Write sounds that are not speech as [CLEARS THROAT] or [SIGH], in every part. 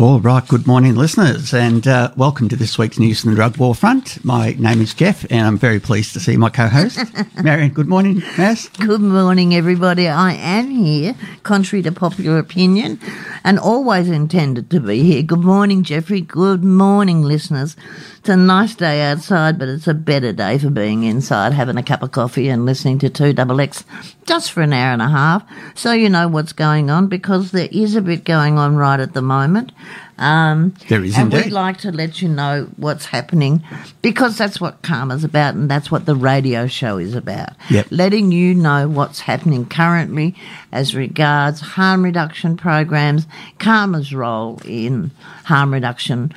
All right, good morning, listeners, and uh, welcome to this week's News from the Drug War Front. My name is Geoff, and I'm very pleased to see my co host, [LAUGHS] Marion. Good morning, Mass. Good morning, everybody. I am here, contrary to popular opinion, and always intended to be here. Good morning, Jeffrey. Good morning, listeners. It's a nice day outside, but it's a better day for being inside, having a cup of coffee and listening to 2XX just for an hour and a half, so you know what's going on, because there is a bit going on right at the moment. Um, There is and indeed. we'd like to let you know what's happening because that's what CAHMA's about and that's what the radio show is about. Yep. Letting you know what's happening currently as regards harm reduction programs, CAHMA's role in harm reduction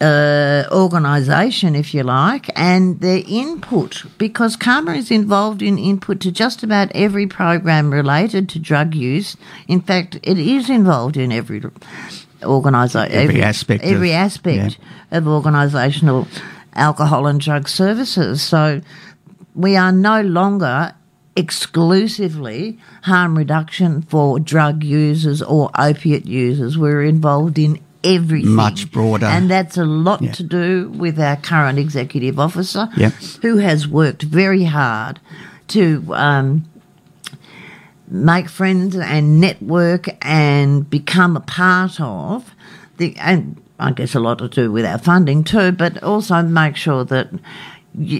uh, organisation, if you like, and their input, because CAHMA is involved in input to just about every program related to drug use. In fact, it is involved in every organisation, Every aspect of- every aspect of organisational alcohol and drug services. So we are no longer exclusively harm reduction for drug users or opiate users. We're involved in everything. Much broader. And that's a lot Yeah. to do with our current executive officer, Yeah. who has worked very hard to um, make friends and network and become a part of the and I guess a lot to do with our funding too, but also make sure that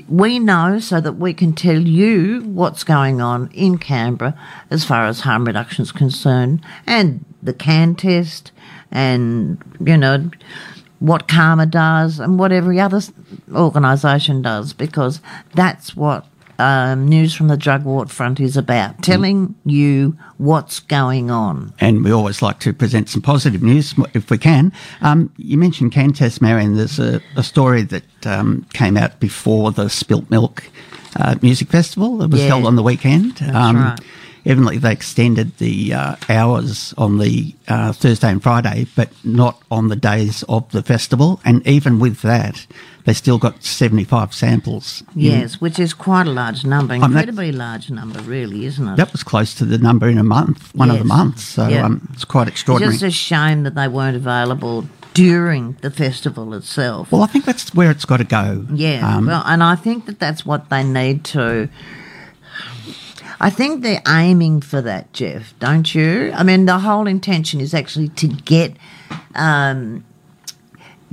we know so that we can tell you what's going on in Canberra as far as harm reduction is concerned and the CanTest and you know what CAHMA does and what every other organisation does because that's what um, News from the Drug War Front is about telling you what's going on. And we always like to present some positive news if we can. Um, you mentioned CanTest, Marion. There's a, a story that um, came out before the Spilt Milk uh, Music Festival that was Yeah. held on the weekend. That's um, right. Evidently, they extended the uh, hours on the uh, Thursday and Friday, but not on the days of the festival. And even with that, they still got 75 samples. in- Yes, which is quite a large number, mean, incredibly large number, really, isn't it? That was close to the number in a month, one of the months. So Yeah. um, it's quite extraordinary. It's just a shame that they weren't available during the festival itself. well, I think that's where it's got to go. Yeah, Um, well, and I think that that's what they need to. I think they're aiming for that, Geoff. Don't you? I mean, the whole intention is actually to get um,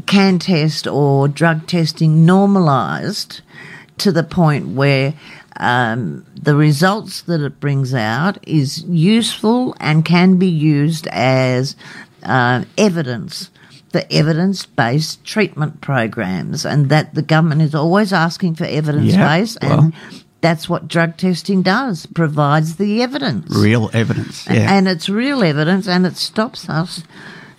CanTest or drug testing normalised to the point where um, the results that it brings out is useful and can be used as uh, evidence for evidence based treatment programs, and that the government is always asking for evidence based, well- and that's what drug testing does provides the evidence. real evidence. Yeah. And it's real evidence and it stops us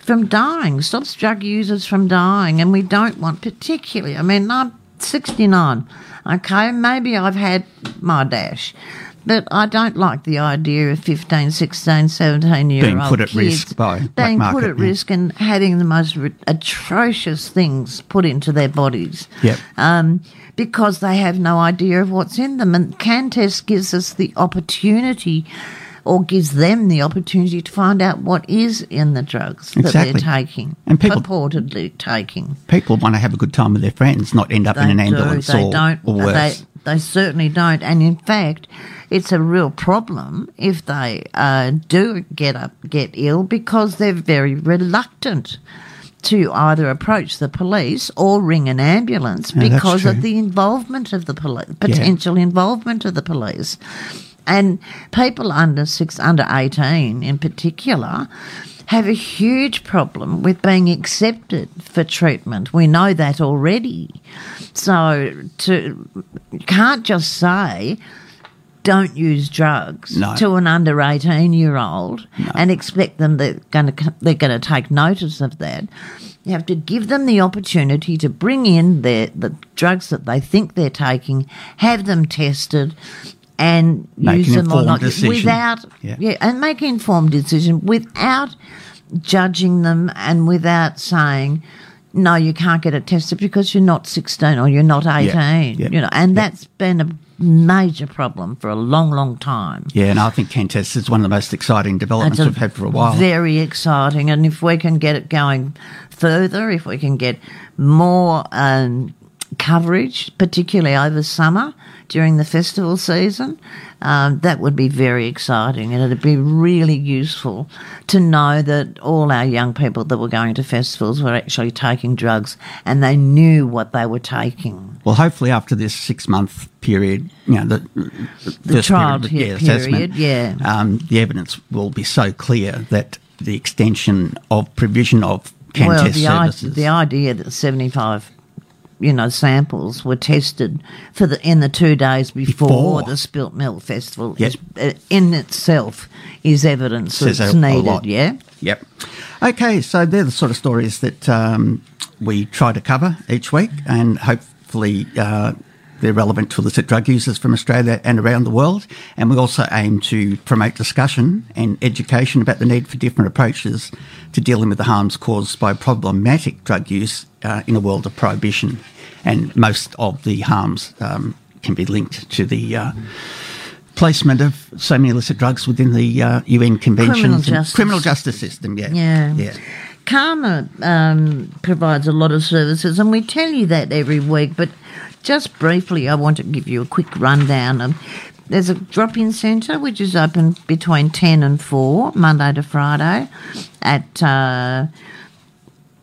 from dying, stops drug users from dying. And we don't want, particularly, I mean, I'm 69, okay? Maybe I've had my dash. But I don't like the idea of 15, 16, 17 year Being old put at kids risk by being put at yeah. risk and having the most atrocious things put into their bodies Yep. um, because they have no idea of what's in them. And CanTest gives us the opportunity or gives them the opportunity to find out what is in the drugs that they're taking, And people- purportedly taking. People want to have a good time with their friends, not end up in an They do, ambulance they or, don't, or They, worse. they certainly don't. And in fact, it's a real problem if they uh, do get up, get ill because they're very reluctant to either approach the police or ring an ambulance Yeah, that's because of the involvement of the police, potential involvement of the police. And people under six, under eighteen in particular, have a huge problem with being accepted for treatment. We know that already. So to you can't just say don't use drugs No. to an under 18 year old and expect them they're going to they're going to take notice of that. You have to give them the opportunity to bring in their the drugs that they think they're taking, have them tested, and Make use them or not decision. without Yeah. yeah, and make an informed decision without judging them and without saying. No, you can't get it tested because you're not 16 or you're not 18. yeah, You know, and yeah. that's been a major problem for a long, long time. Yeah, and I think CanTest is one of the most exciting developments we've had for a while. Very exciting, and if we can get it going further, if we can get more um, coverage, particularly over summer during the festival season, um, that would be very exciting, and it'd be really useful to know that all our young people that were going to festivals were actually taking drugs, and they knew what they were taking. Well, hopefully after this six month period, you know, the, The first trial period, pe- yeah, assessment, period, yeah. um, the evidence will be so clear that the extension of provision of can well, test the, i- the idea that 75 you know samples were tested for the in the two days before, Before. the spilt milk festival Yep. is, uh, in itself is evidence Says that's a- a needed lot. yeah Yep. Okay, so they're the sort of stories that um, we try to cover each week, and hopefully uh, they're relevant to illicit drug users from Australia and around the world. And we also aim to promote discussion and education about the need for different approaches to dealing with the harms caused by problematic drug use uh, in a world of prohibition. And most of the harms um, can be linked to the uh, placement of so many illicit drugs within the uh, UN conventions Criminal justice criminal justice system. Yeah, Yeah. yeah. CAHMA um, provides a lot of services, and we tell you that every week. But just briefly, I want to give you a quick rundown. Um, there's a drop-in centre which is open between ten and four, Monday to Friday, at. Uh,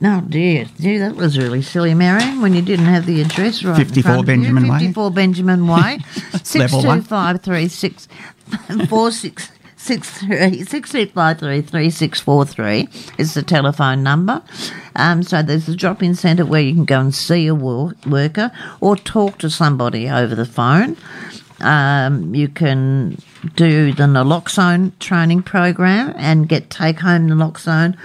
Oh dear, dear, that was really silly, Marion, when you didn't have the address right. in 54 front of you. Benjamin Way. 54 Benjamin Way. Six [LAUGHS] Level two one. five three six four six six three six eight five three three six four three is the telephone number. Um, so there's a drop-in centre where you can go and see a wor- worker or talk to somebody over the phone. Um, you can do the naloxone training program and get take home naloxone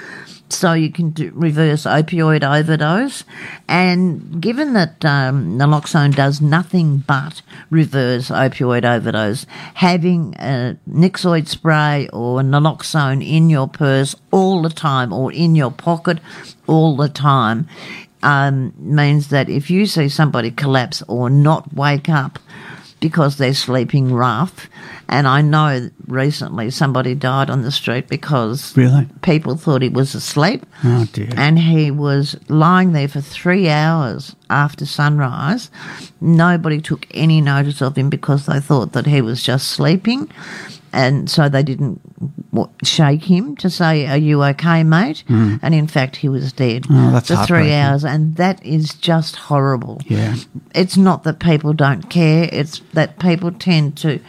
so you can do reverse opioid overdose. And given that um, naloxone does nothing but reverse opioid overdose, having a Nyxoid spray or naloxone in your purse all the time or in your pocket all the time um, means that if you see somebody collapse or not wake up, because they're sleeping rough. And I know recently somebody died on the street because Really? people thought he was asleep. Oh dear. And he was lying there for three hours after sunrise. Nobody took any notice of him because they thought that he was just sleeping. And so they didn't shake him to say, Are you okay, mate? And in fact, he was dead Hmm. Oh, for three hours. And that is just horrible Yeah. it's not that people don't care, it's that people tend to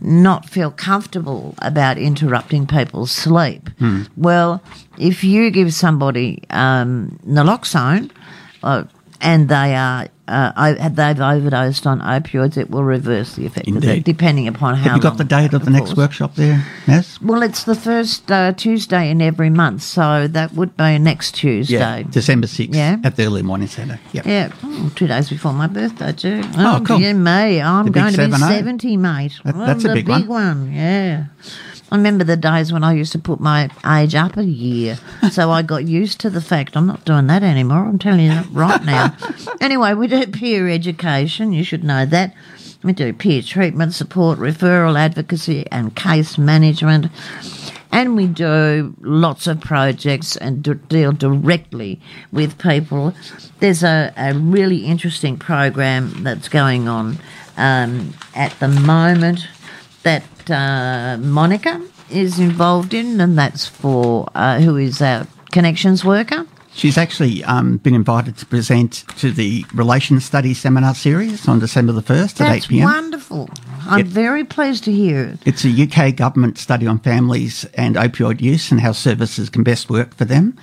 not feel comfortable about interrupting people's sleep. Well, if you give somebody um, naloxone uh, and they are uh, they've overdosed on opioids, it will reverse the effect of Indeed. that, depending upon how. Have you got the date of the next workshop there, Yes. Well, it's the first uh, Tuesday in every month, so that would be next Tuesday. Yeah, December 6th Yeah. at the Early Morning Centre. Yep. Yeah, oh, two days before my birthday too. Oh, cool. Yeah, me. I'm The going to be seventy, mate. That- Oh, that's a the big one. Yeah. I remember the days when I used to put my age up a year, so I got used to the fact I'm not doing that anymore. I'm telling you that right now. [LAUGHS] anyway, we do peer education. You should know that. We do peer treatment support, referral advocacy, and case management. And we do lots of projects and do, deal directly with people. There's a, a really interesting program that's going on um, at the moment that uh, Monica is involved in, and that's for uh, who is our connections worker. She's actually um, been invited to present to the Relations Study Seminar Series on December the 1st at That's 8 pm. wonderful. I'm Yep. very pleased to hear it. It's a UK government study on families and opioid use and how services can best work for them.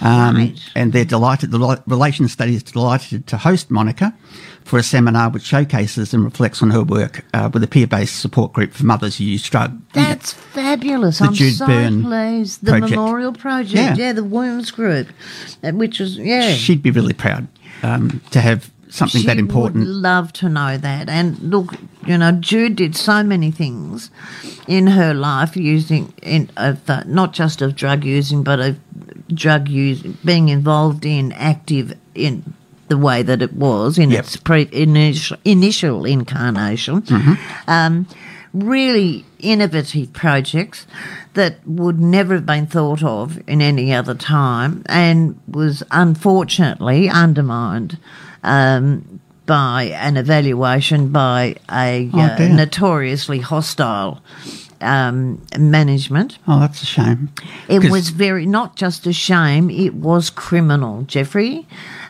Um, Right. And they're delighted, the Rel- Relations Study is delighted to host Monica for a seminar which showcases and reflects on her work uh, with a peer based support group for mothers who use drugs. That's fabulous. The I'm Jude so Byrne pleased. The project. Memorial Project, Yeah. yeah. the Wombs Group, uh, which was yeah. She'd be really proud um, to have something she that important. Would love to know that. And look, you know, Jude did so many things in her life using in of uh, not just of drug using, but of drug use being involved in active in the way that it was in Yep. its pre- initial, initial incarnation. Um, really innovative projects that would never have been thought of in any other time and was unfortunately undermined um, by an evaluation by a Oh, uh, notoriously hostile um, management. Oh, that's a shame. It was very not just a shame; it was criminal, Jeffrey,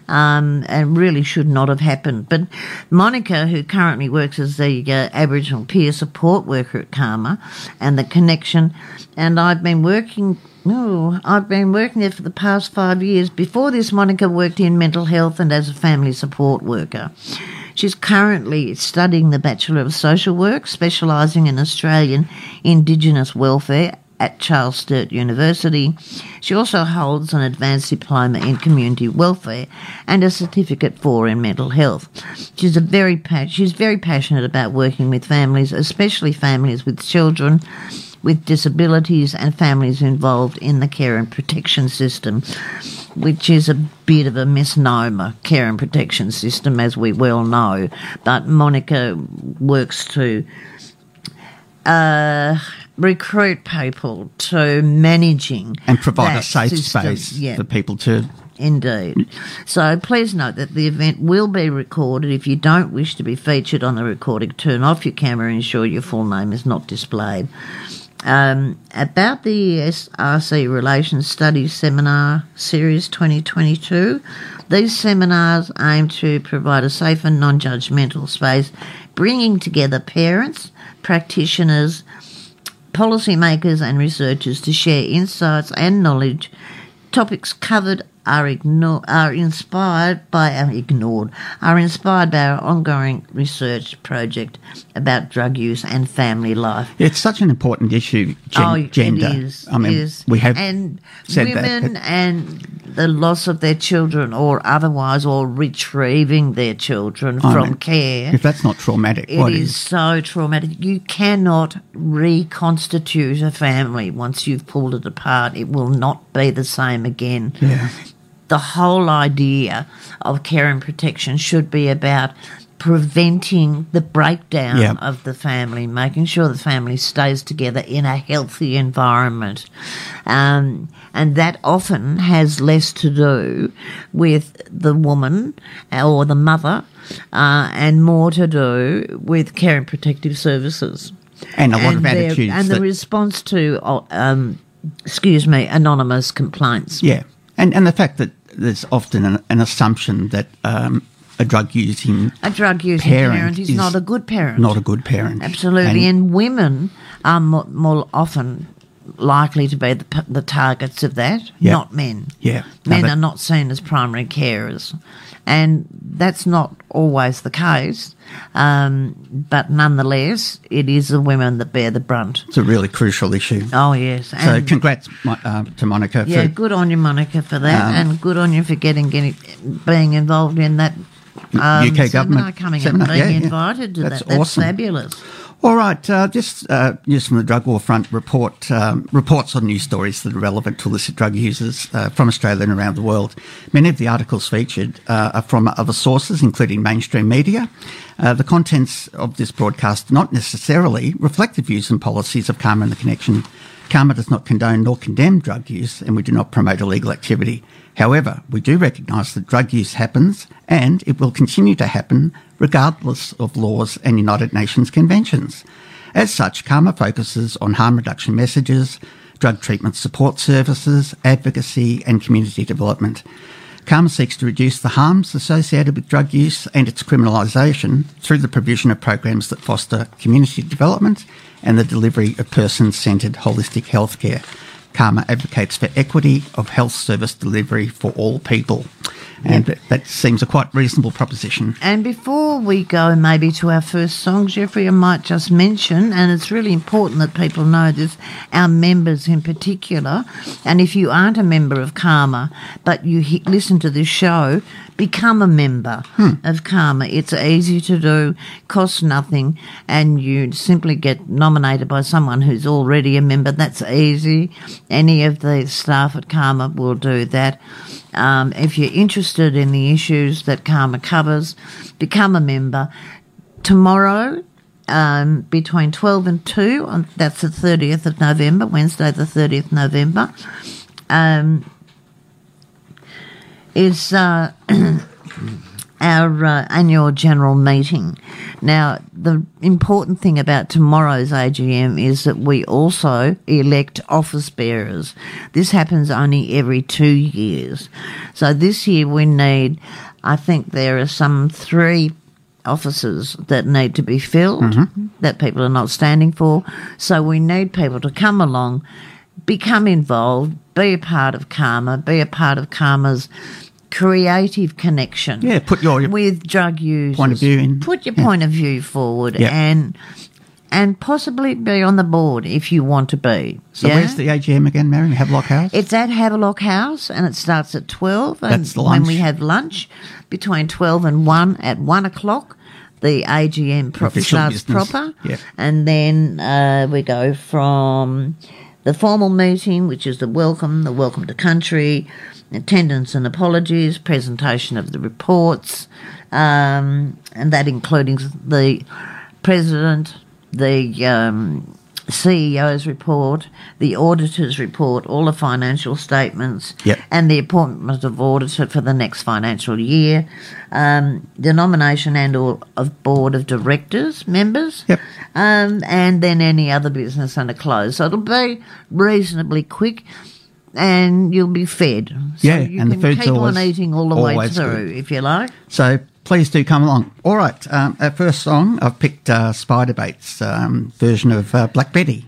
um, and really should not have happened. But Monica, who currently works as the uh, Aboriginal peer support worker at CAHMA, and the connection, and I've been working. No, I've been working there for the past five years. Before this, Monica worked in mental health and as a family support worker. She's currently studying the Bachelor of Social Work, specialising in Australian Indigenous welfare at Charles Sturt University. She also holds an advanced diploma in community welfare and a certificate for in mental health. She's a very she's very passionate about working with families, especially families with children with disabilities and families involved in the care and protection system, which is a bit of a misnomer, care and protection system, as we well know. But Monica works to uh, recruit people to managing and provide a safe system. space Yeah. for people to. Indeed. So please note that the event will be recorded. If you don't wish to be featured on the recording, turn off your camera and ensure your full name is not displayed. Um, about the SRC Relations Studies Seminar Series 2022, these seminars aim to provide a safe and non judgmental space, bringing together parents, practitioners, policymakers and researchers to share insights and knowledge. Topics covered are igno- are inspired by ignored are inspired by our ongoing research project about drug use and family life. It's such an important issue, gen- oh, gender. it is. I mean, it is. we have and said that, women but- and the loss of their children, or otherwise, or retrieving their children I from mean, care. If that's not traumatic, It what is is? so traumatic. You cannot reconstitute a family once you've pulled it apart. It will not be the same again. Yeah. The whole idea of care and protection should be about preventing the breakdown Yeah. of the family, making sure the family stays together in a healthy environment. Um, and that often has less to do with the woman or the mother uh, and more to do with care and protective services. And a lot of their- attitudes And the response to, uh, um, excuse me, anonymous complaints. Yeah, and and the fact that there's often an, an assumption that um, a drug using A drug using Parent parent, is, is not a good parent. not a good parent. Absolutely. And- And, women are more, more often likely to be the, the targets of that, Yeah. not men. Yeah. No, Men that- are not seen as primary carers. And that's not always the case. Um, but nonetheless, it is the women that bear the brunt. it's a really crucial issue. Oh, yes. So congrats uh, to Monica. yeah, for, good on you, Monica, for that, Um, and good on you for getting, getting being involved in that um, UK seminar government coming seminar, up, being yeah, yeah. invited to That's that. That's awesome. fabulous. All right, uh, just uh, news from the Drug War Front report um, reports on news stories that are relevant to illicit drug users uh, from Australia and around the world. Many of the articles featured uh, are from other sources, including mainstream media. Uh, the contents of this broadcast do not necessarily reflect the views and policies of CAHMA and the Connection. CAHMA does not condone nor condemn drug use, and we do not promote illegal activity. However, we do recognise that drug use happens and it will continue to happen regardless of laws and United Nations conventions. As such, CAHMA focuses on harm reduction messages, drug treatment support services, advocacy, and community development. CAHMA seeks to reduce the harms associated with drug use and its criminalisation through the provision of programs that foster community development and the delivery of person centred holistic healthcare. CAHMA advocates for equity of health service delivery for all people. And that, that seems a quite reasonable proposition. And before we go maybe to our first song, Jeffrey, I might just mention, and it's really important that people know this, our members in particular. And if you aren't a member of CAHMA, but you he- listen to this show, become a member hmm. of CAHMA. It's easy to do, costs nothing, and you simply get nominated by someone who's already a member. That's easy. Any of the staff at CAHMA will do that. Um, if you're interested in the issues that CAHMA covers, become a member. Tomorrow, um, between 12 and 2, on, that's the 30th of November, Wednesday, the 30th of November, um, is uh, [CLEARS THROAT] our uh, annual general meeting. Now, the important thing about tomorrow's AGM is that we also elect office bearers. This happens only every two years. So this year we need, I think there are some three offices that need to be filled that people are not standing for. So we need people to come along, become involved, be a part of CAHMA, be a part of CAHMA's creative connection Yeah, put your with drug users. point of view in. Put your Yeah. point of view forward Yeah. and and possibly be on the board if you want to be. So yeah? where's the AGM again, Mary? Havelock House? It's at Havelock House and it starts at 12. And That's the when lunch. we have lunch between 12 and 1 at 1 o'clock, the AGM pro- starts business. proper. Yeah. And then uh, we go from the formal meeting, which is the welcome, the welcome to country, attendance and apologies, presentation of the reports, um, and that including the president, the um, CEO's report, the auditor's report, all the financial statements, Yep. and the appointment of auditor for the next financial year, um, the nomination and or of board of directors members, Yep. um, and then any other business under close. So it'll be reasonably quick. And you'll be fed. So Yeah, you and the can food's keep on always- eating all the way through, good. if you like. So please do come along. All right, um, our first song, I've picked uh, Spiderbait's um, version of uh, Black Betty.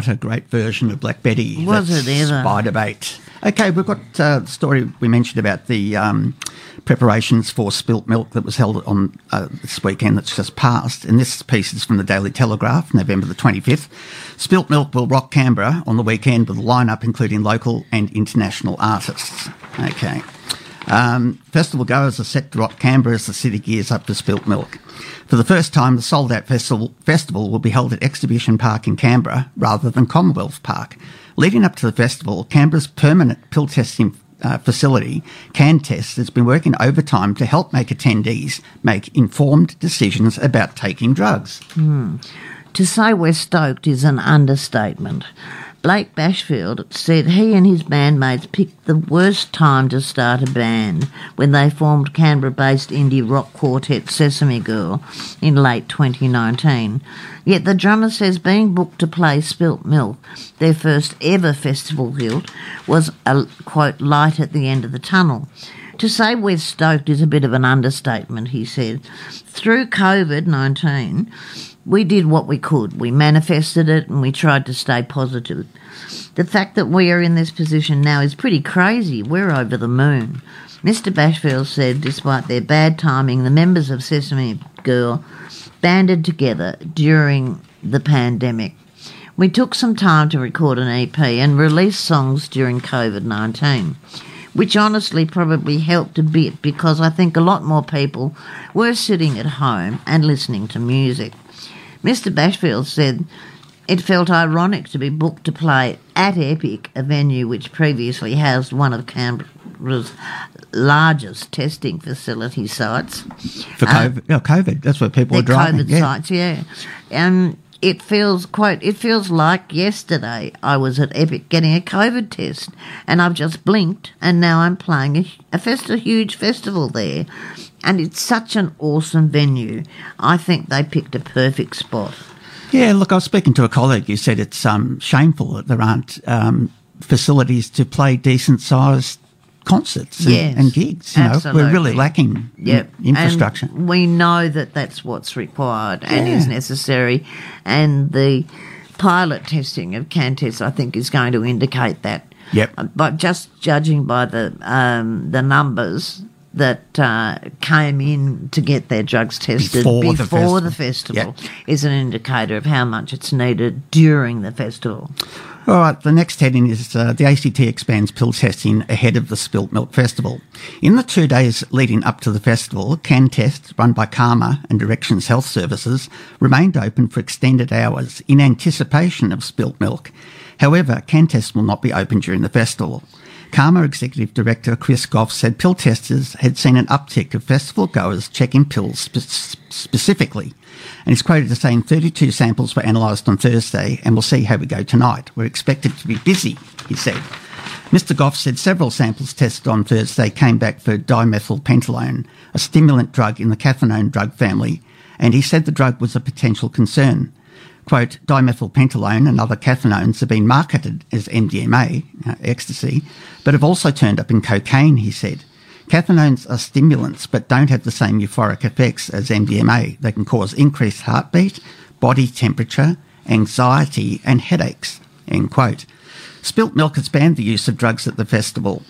What a great version of Black Betty. Was That's it ever? Spiderbait. Okay, we've got uh, story we mentioned about the um, preparations for spilt milk that was held on uh, this weekend that's just passed. And this piece is from the Daily Telegraph, November the 25th. Spilt milk will rock Canberra on the weekend with a lineup including local and international artists. Okay. Um, festival goers are set to rock Canberra as the city gears up for spilt milk. For the first time, the sold out festival, festival will be held at Exhibition Park in Canberra rather than Commonwealth Park. Leading up to the festival, Canberra's permanent pill testing uh, facility, CanTest, has been working overtime to help make attendees make informed decisions about taking drugs. To say we're stoked is an understatement. Blake Bashfield said he and his bandmates picked the worst time to start a band when they formed Canberra based indie rock quartet Sesame Girl in late 2019. Yet the drummer says being booked to play Spilt Milk, their first ever festival guilt, was a quote light at the end of the tunnel. To say we're stoked is a bit of an understatement, he said. Through COVID 19, we did what we could. We manifested it and we tried to stay positive. The fact that we are in this position now is pretty crazy. We're over the moon. Mr. Bashfield said, despite their bad timing, the members of Sesame Girl banded together during the pandemic. We took some time to record an EP and release songs during COVID 19, which honestly probably helped a bit because I think a lot more people were sitting at home and listening to music. Mr. Bashfield said it felt ironic to be booked to play at Epic, a venue which previously housed one of Canberra's largest testing facility sites. For COVID, oh, COVID, that's where people are driving. COVID yeah. sites, yeah. Um, it feels quote. It feels like yesterday I was at Epic getting a COVID test, and I've just blinked, and now I'm playing a, a fest, a huge festival there, and it's such an awesome venue. I think they picked a perfect spot. Yeah, look, I was speaking to a colleague who said it's um, shameful that there aren't um, facilities to play decent sized concerts and, Yes, and gigs. You know, we're really lacking Yep. in- infrastructure. And we know that that's what's required and is necessary. And the pilot testing of CanTest, I think, is going to indicate that. Yep. But just judging by the um, the numbers that uh, came in to get their drugs tested Before the before the festival. festival is an indicator of how much it's needed during the festival. All right, the next heading is uh, the ACT expands pill testing ahead of the Spilt Milk Festival. In the two days leading up to the festival, CanTest, run by CAHMA and Directions Health Services, remained open for extended hours in anticipation of spilt milk. However, CanTest will not be open during the festival. CAHMA Executive Director Chris Gough said pill testers had seen an uptick of festival goers checking pills spe- specifically. And he's quoted as saying 32 samples were analysed on Thursday and we'll see how we go tonight. We're expected to be busy, he said. Mr. Gough said several samples tested on Thursday came back for dimethylpentylone, a stimulant drug in the cathinone drug family, and he said the drug was a potential concern. Quote, dimethylpentylone and other cathinones have been marketed as MDMA, uh, ecstasy, but have also turned up in cocaine, he said. Cathinones are stimulants but don't have the same euphoric effects as MDMA. They can cause increased heartbeat, body temperature, anxiety, and headaches. End quote. Spilt Milk has banned the use of drugs at the festival,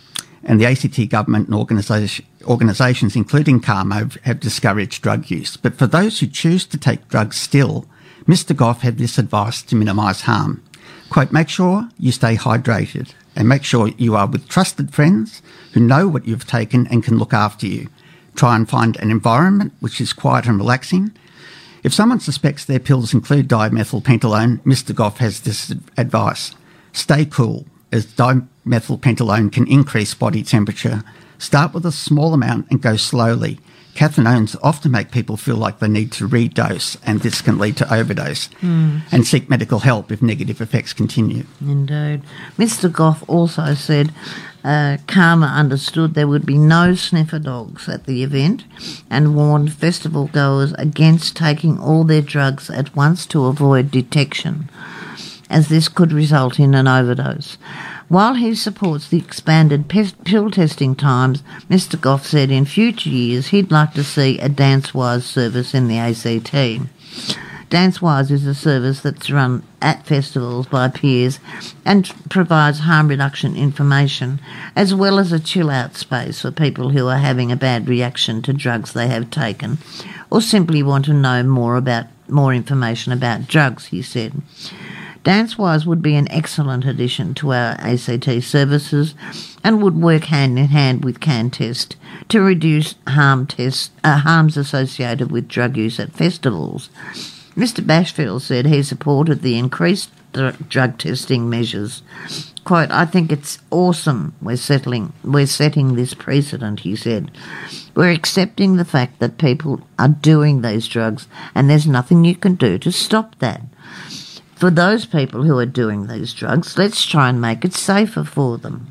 and the ACT government and organisation, organisations, including have, have discouraged drug use. But for those who choose to take drugs still, Mr. Gough had this advice to minimise harm. Quote, make sure you stay hydrated and make sure you are with trusted friends who know what you've taken and can look after you. Try and find an environment which is quiet and relaxing. If someone suspects their pills include dimethylpentylone, Mr. Gough has this advice. Stay cool, as dimethylpentylone can increase body temperature. Start with a small amount and go slowly. Cathinones often make people feel like they need to redose, and this can lead to overdose. And seek medical help if negative effects continue. Indeed. Mr. Gough also said uh, CAHMA understood there would be no sniffer dogs at the event and warned festival goers against taking all their drugs at once to avoid detection, as this could result in an overdose. While he supports the expanded pill testing times, Mr. Gough said in future years he'd like to see a DanceWise service in the ACT. DanceWise is a service that's run at festivals by peers and provides harm reduction information as well as a chill out space for people who are having a bad reaction to drugs they have taken or simply want to know more about more information about drugs, he said. DanceWise would be an excellent addition to our ACT services and would work hand in hand with CanTest to reduce harm test, uh, harms associated with drug use at festivals. Mr. Bashfield said he supported the increased drug testing measures. Quote, I think it's awesome we're settling we're setting this precedent, he said. We're accepting the fact that people are doing these drugs and there's nothing you can do to stop that for those people who are doing these drugs, let's try and make it safer for them.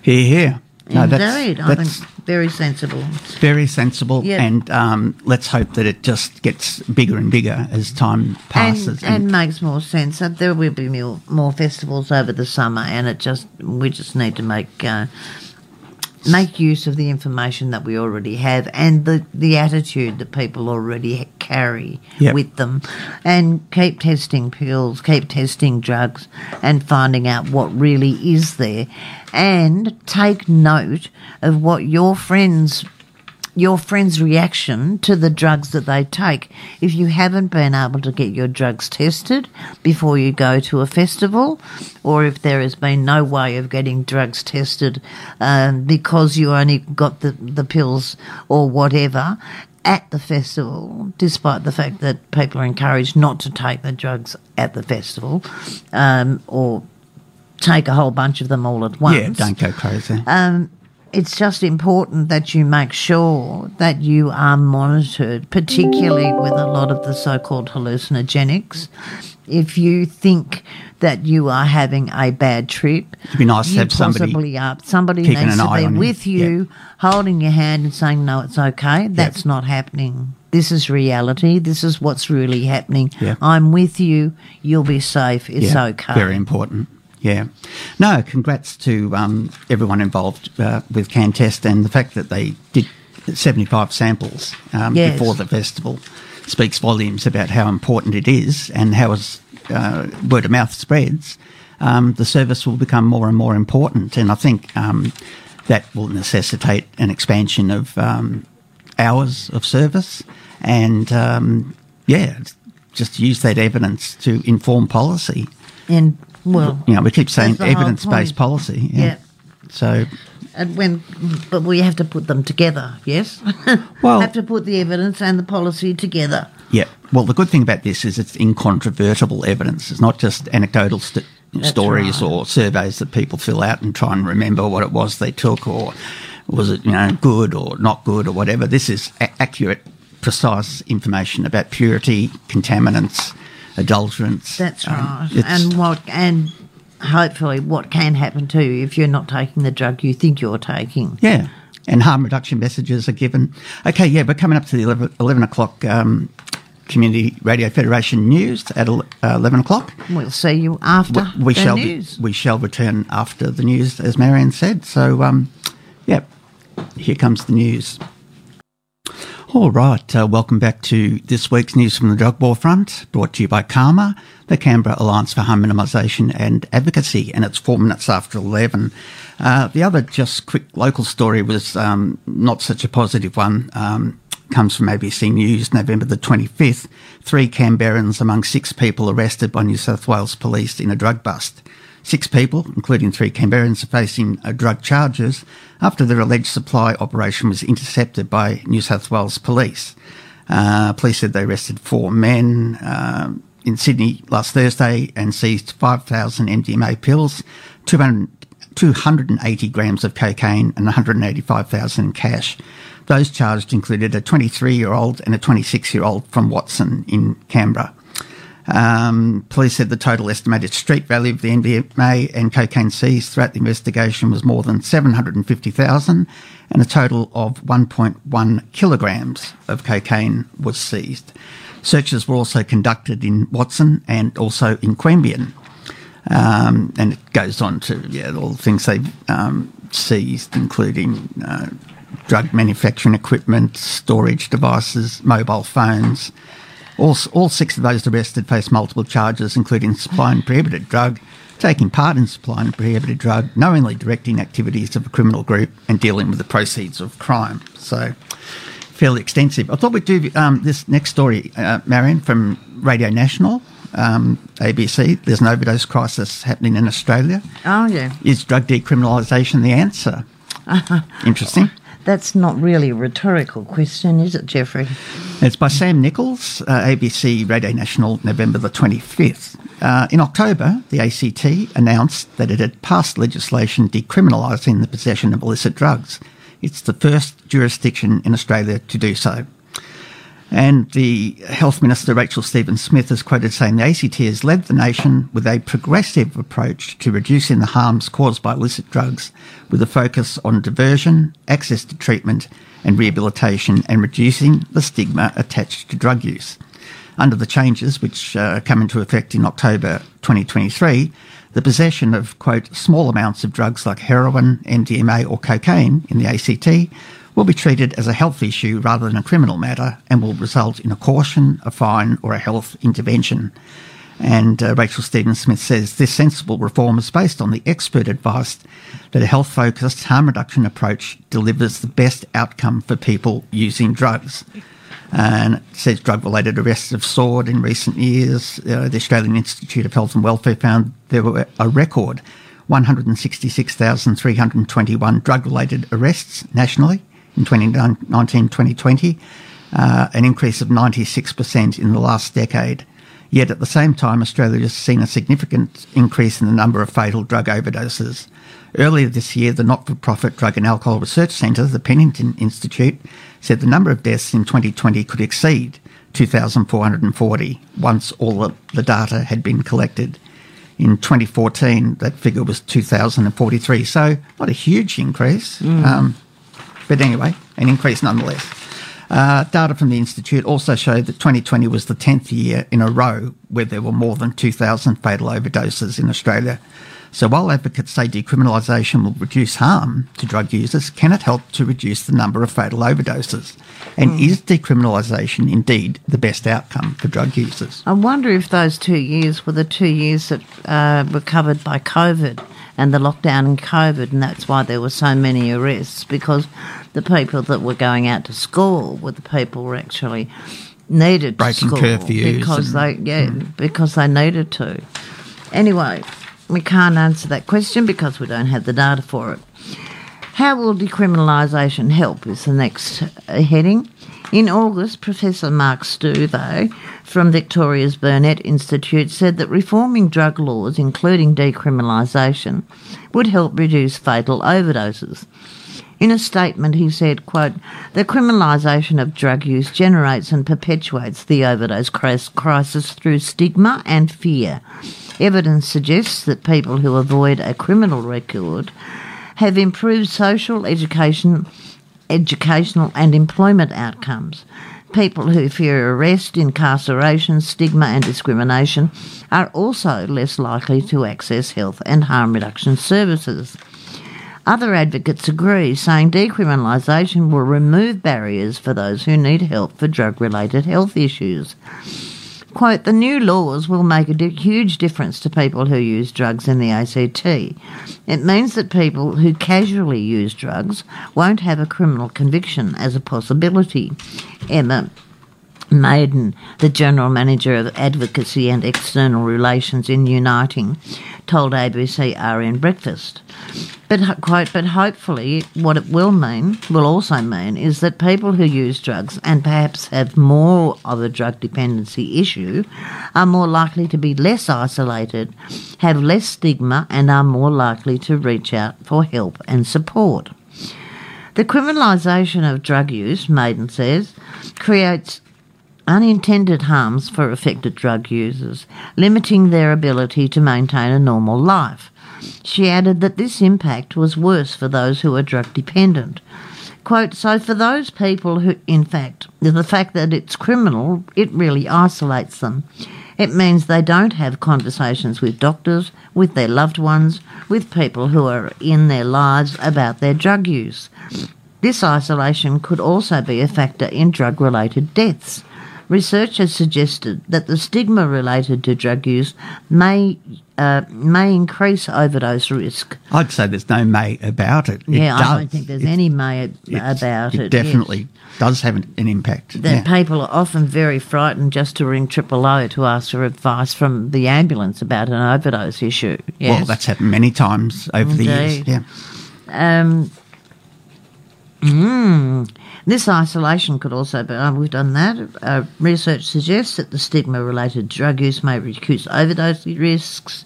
Here, here. No, Indeed, that's, I think very sensible. Very sensible, yep. and um, let's hope that it just gets bigger and bigger as time passes, and, and, and makes more sense. There will be more, more, festivals over the summer, and it just we just need to make uh, make use of the information that we already have and the, the attitude that people already carry yep. with them. And keep testing pills, keep testing drugs and finding out what really is there. And take note of what your friends your friend's reaction to the drugs that they take. If you haven't been able to get your drugs tested before you go to a festival, or if there has been no way of getting drugs tested um, because you only got the, the pills or whatever, at the festival, despite the fact that people are encouraged not to take the drugs at the festival um, or take a whole bunch of them all at once. Yeah, don't go crazy. Um, it's just important that you make sure that you are monitored, particularly with a lot of the so called hallucinogenics. If you think that you are having a bad trip, it'd be nice to have somebody. Are. Somebody needs to be with you, you holding your hand and saying, No, it's okay. That's yep. not happening. This is reality. This is what's really happening. Yep. I'm with you. You'll be safe. It's yep. okay. Very important. Yeah. No, congrats to um, everyone involved uh, with CanTest and the fact that they did 75 samples um, yes. before the festival speaks volumes about how important it is and how as uh, word of mouth spreads, um, the service will become more and more important. And I think um, that will necessitate an expansion of um, hours of service and, um, yeah, just use that evidence to inform policy. And well, you know, we keep saying evidence based policy. Yeah. yeah. So. And when, but we have to put them together. Yes. [LAUGHS] Well, have to put the evidence and the policy together. Yeah. Well, the good thing about this is it's incontrovertible evidence. It's not just anecdotal st- stories right. or surveys that people fill out and try and remember what it was they took or was it you know good or not good or whatever. This is a- accurate, precise information about purity, contaminants, adulterants. That's um, right. and what and hopefully what can happen to you if you're not taking the drug you think you're taking. Yeah. And harm reduction messages are given. Okay, yeah, we're coming up to the 11, 11 o'clock um, Community Radio Federation news at uh, 11 o'clock. We'll see you after we, we shall news. Be, we shall return after the news, as Marion said. So, um, yeah, here comes the news. All right, uh, welcome back to this week's news from the drug war front, brought to you by CAHMA, the Canberra Alliance for Harm Minimisation and Advocacy, and it's four minutes after 11. Uh, the other just quick local story was um, not such a positive one. Um, comes from ABC News, November the 25th. Three Canberrans among six people arrested by New South Wales police in a drug bust. Six people, including three Canberrans, are facing uh, drug charges after their alleged supply operation was intercepted by New South Wales police. Uh, police said they arrested four men uh, in Sydney last Thursday and seized 5,000 MDMA pills, 200, 280 grams of cocaine, and 185,000 in cash. Those charged included a 23 year old and a 26 year old from Watson in Canberra. Um, police said the total estimated street value of the MDMA and cocaine seized throughout the investigation was more than 750,000 and a total of 1.1 kilograms of cocaine was seized. Searches were also conducted in Watson and also in Queanbeyan. Um, and it goes on to yeah, all the things they've um, seized, including uh, drug manufacturing equipment, storage devices, mobile phones, All, all six of those arrested face multiple charges, including supplying prohibited drug, taking part in supplying a prohibited drug, knowingly directing activities of a criminal group, and dealing with the proceeds of crime. So, fairly extensive. I thought we'd do um, this next story, uh, Marion, from Radio National, um, ABC. There's an overdose crisis happening in Australia. Oh, yeah. Is drug decriminalisation the answer? [LAUGHS] Interesting. That's not really a rhetorical question, is it, Jeffrey? It's by Sam Nichols, uh, ABC Radio National, November the 25th. Uh, in October, the ACT announced that it had passed legislation decriminalising the possession of illicit drugs. It's the first jurisdiction in Australia to do so. And the Health Minister, Rachel Stephen-Smith, is quoted saying the ACT has led the nation with a progressive approach to reducing the harms caused by illicit drugs, with a focus on diversion, access to treatment and rehabilitation, and reducing the stigma attached to drug use. Under the changes, which uh, come into effect in October 2023, the possession of, quote, small amounts of drugs like heroin, MDMA, or cocaine in the ACT will be treated as a health issue rather than a criminal matter and will result in a caution, a fine, or a health intervention. And uh, Rachel Stephen-Smith says this sensible reform is based on the expert advice that a health focused harm reduction approach delivers the best outcome for people using drugs. And says drug related arrests have soared in recent years. Uh, the Australian Institute of Health and Welfare found there were a record 166,321 drug related arrests nationally in 2019 2020, uh, an increase of 96% in the last decade. Yet at the same time, Australia has seen a significant increase in the number of fatal drug overdoses. Earlier this year, the not for profit Drug and Alcohol Research Centre, the Pennington Institute, said the number of deaths in 2020 could exceed 2,440 once all the data had been collected. In 2014, that figure was 2,043. So, not a huge increase. Mm. Um, but anyway, an increase nonetheless. Uh, data from the Institute also showed that 2020 was the 10th year in a row where there were more than 2,000 fatal overdoses in Australia. So while advocates say decriminalisation will reduce harm to drug users, can it help to reduce the number of fatal overdoses? And mm. is decriminalisation indeed the best outcome for drug users? I wonder if those two years were the two years that uh, were covered by COVID and the lockdown and COVID, and that's why there were so many arrests because the people that were going out to school were the people who actually needed breaking to curfews because they yeah mm. because they needed to. Anyway, we can't answer that question because we don't have the data for it. How will decriminalisation help? Is the next heading. In August, Professor Mark Stoové, from Victoria's Burnet Institute, said that reforming drug laws, including decriminalisation, would help reduce fatal overdoses. In a statement, he said, quote, The criminalisation of drug use generates and perpetuates the overdose crisis through stigma and fear. Evidence suggests that people who avoid a criminal record have improved social, education, educational and employment outcomes. People who fear arrest, incarceration, stigma, and discrimination are also less likely to access health and harm reduction services. Other advocates agree, saying decriminalisation will remove barriers for those who need help for drug related health issues. Quote, the new laws will make a huge difference to people who use drugs in the ACT. It means that people who casually use drugs won't have a criminal conviction as a possibility. Emma Maiden, the General Manager of Advocacy and External Relations in Uniting, told ABC RN Breakfast. But quote, but hopefully what it will mean, will also mean, is that people who use drugs and perhaps have more of a drug dependency issue are more likely to be less isolated, have less stigma, and are more likely to reach out for help and support. The criminalisation of drug use, Maiden says, creates unintended harms for affected drug users, limiting their ability to maintain a normal life. She added that this impact was worse for those who are drug dependent. Quote, so for those people who, in fact, the fact that it's criminal, it really isolates them. It means they don't have conversations with doctors, with their loved ones, with people who are in their lives about their drug use. This isolation could also be a factor in drug related deaths research has suggested that the stigma related to drug use may uh, may increase overdose risk. I'd say there's no may about it. it yeah, does. I don't think there's any may about it. It definitely does have an, an impact. yes. That yeah. people are often very frightened just to ring triple O to ask for advice from the ambulance about an overdose issue. Yes. Well, that's happened many times over the years. Yeah. Um, mm, this isolation could also be, uh, we've done that. Uh, research suggests that the stigma related drug use may reduce overdose risks.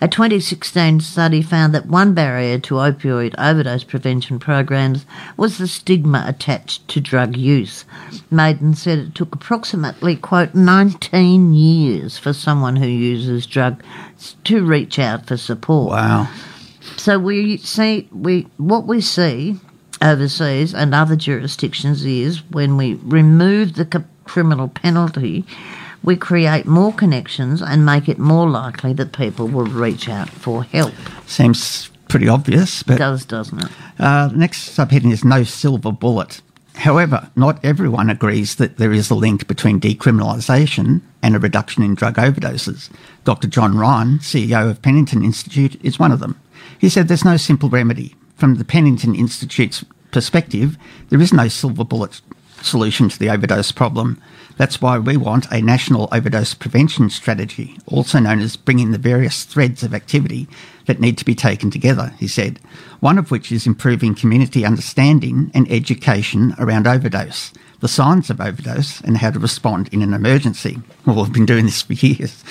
A 2016 study found that one barrier to opioid overdose prevention programs was the stigma attached to drug use. Maiden said it took approximately, quote, 19 years for someone who uses drugs to reach out for support. Wow. So we see we what we see overseas and other jurisdictions is when we remove the criminal penalty, we create more connections and make it more likely that people will reach out for help. Seems pretty obvious, but It Does doesn't it? Uh, the next subheading is no silver bullet. However, not everyone agrees that there is a link between decriminalisation and a reduction in drug overdoses. Dr. John Ryan, CEO of Pennington Institute, is one of them. He said there's no simple remedy. From the Pennington Institute's perspective, there is no silver bullet solution to the overdose problem. That's why we want a national overdose prevention strategy, also known as bringing the various threads of activity that need to be taken together, he said. One of which is improving community understanding and education around overdose, the signs of overdose, and how to respond in an emergency. Well, we've been doing this for years.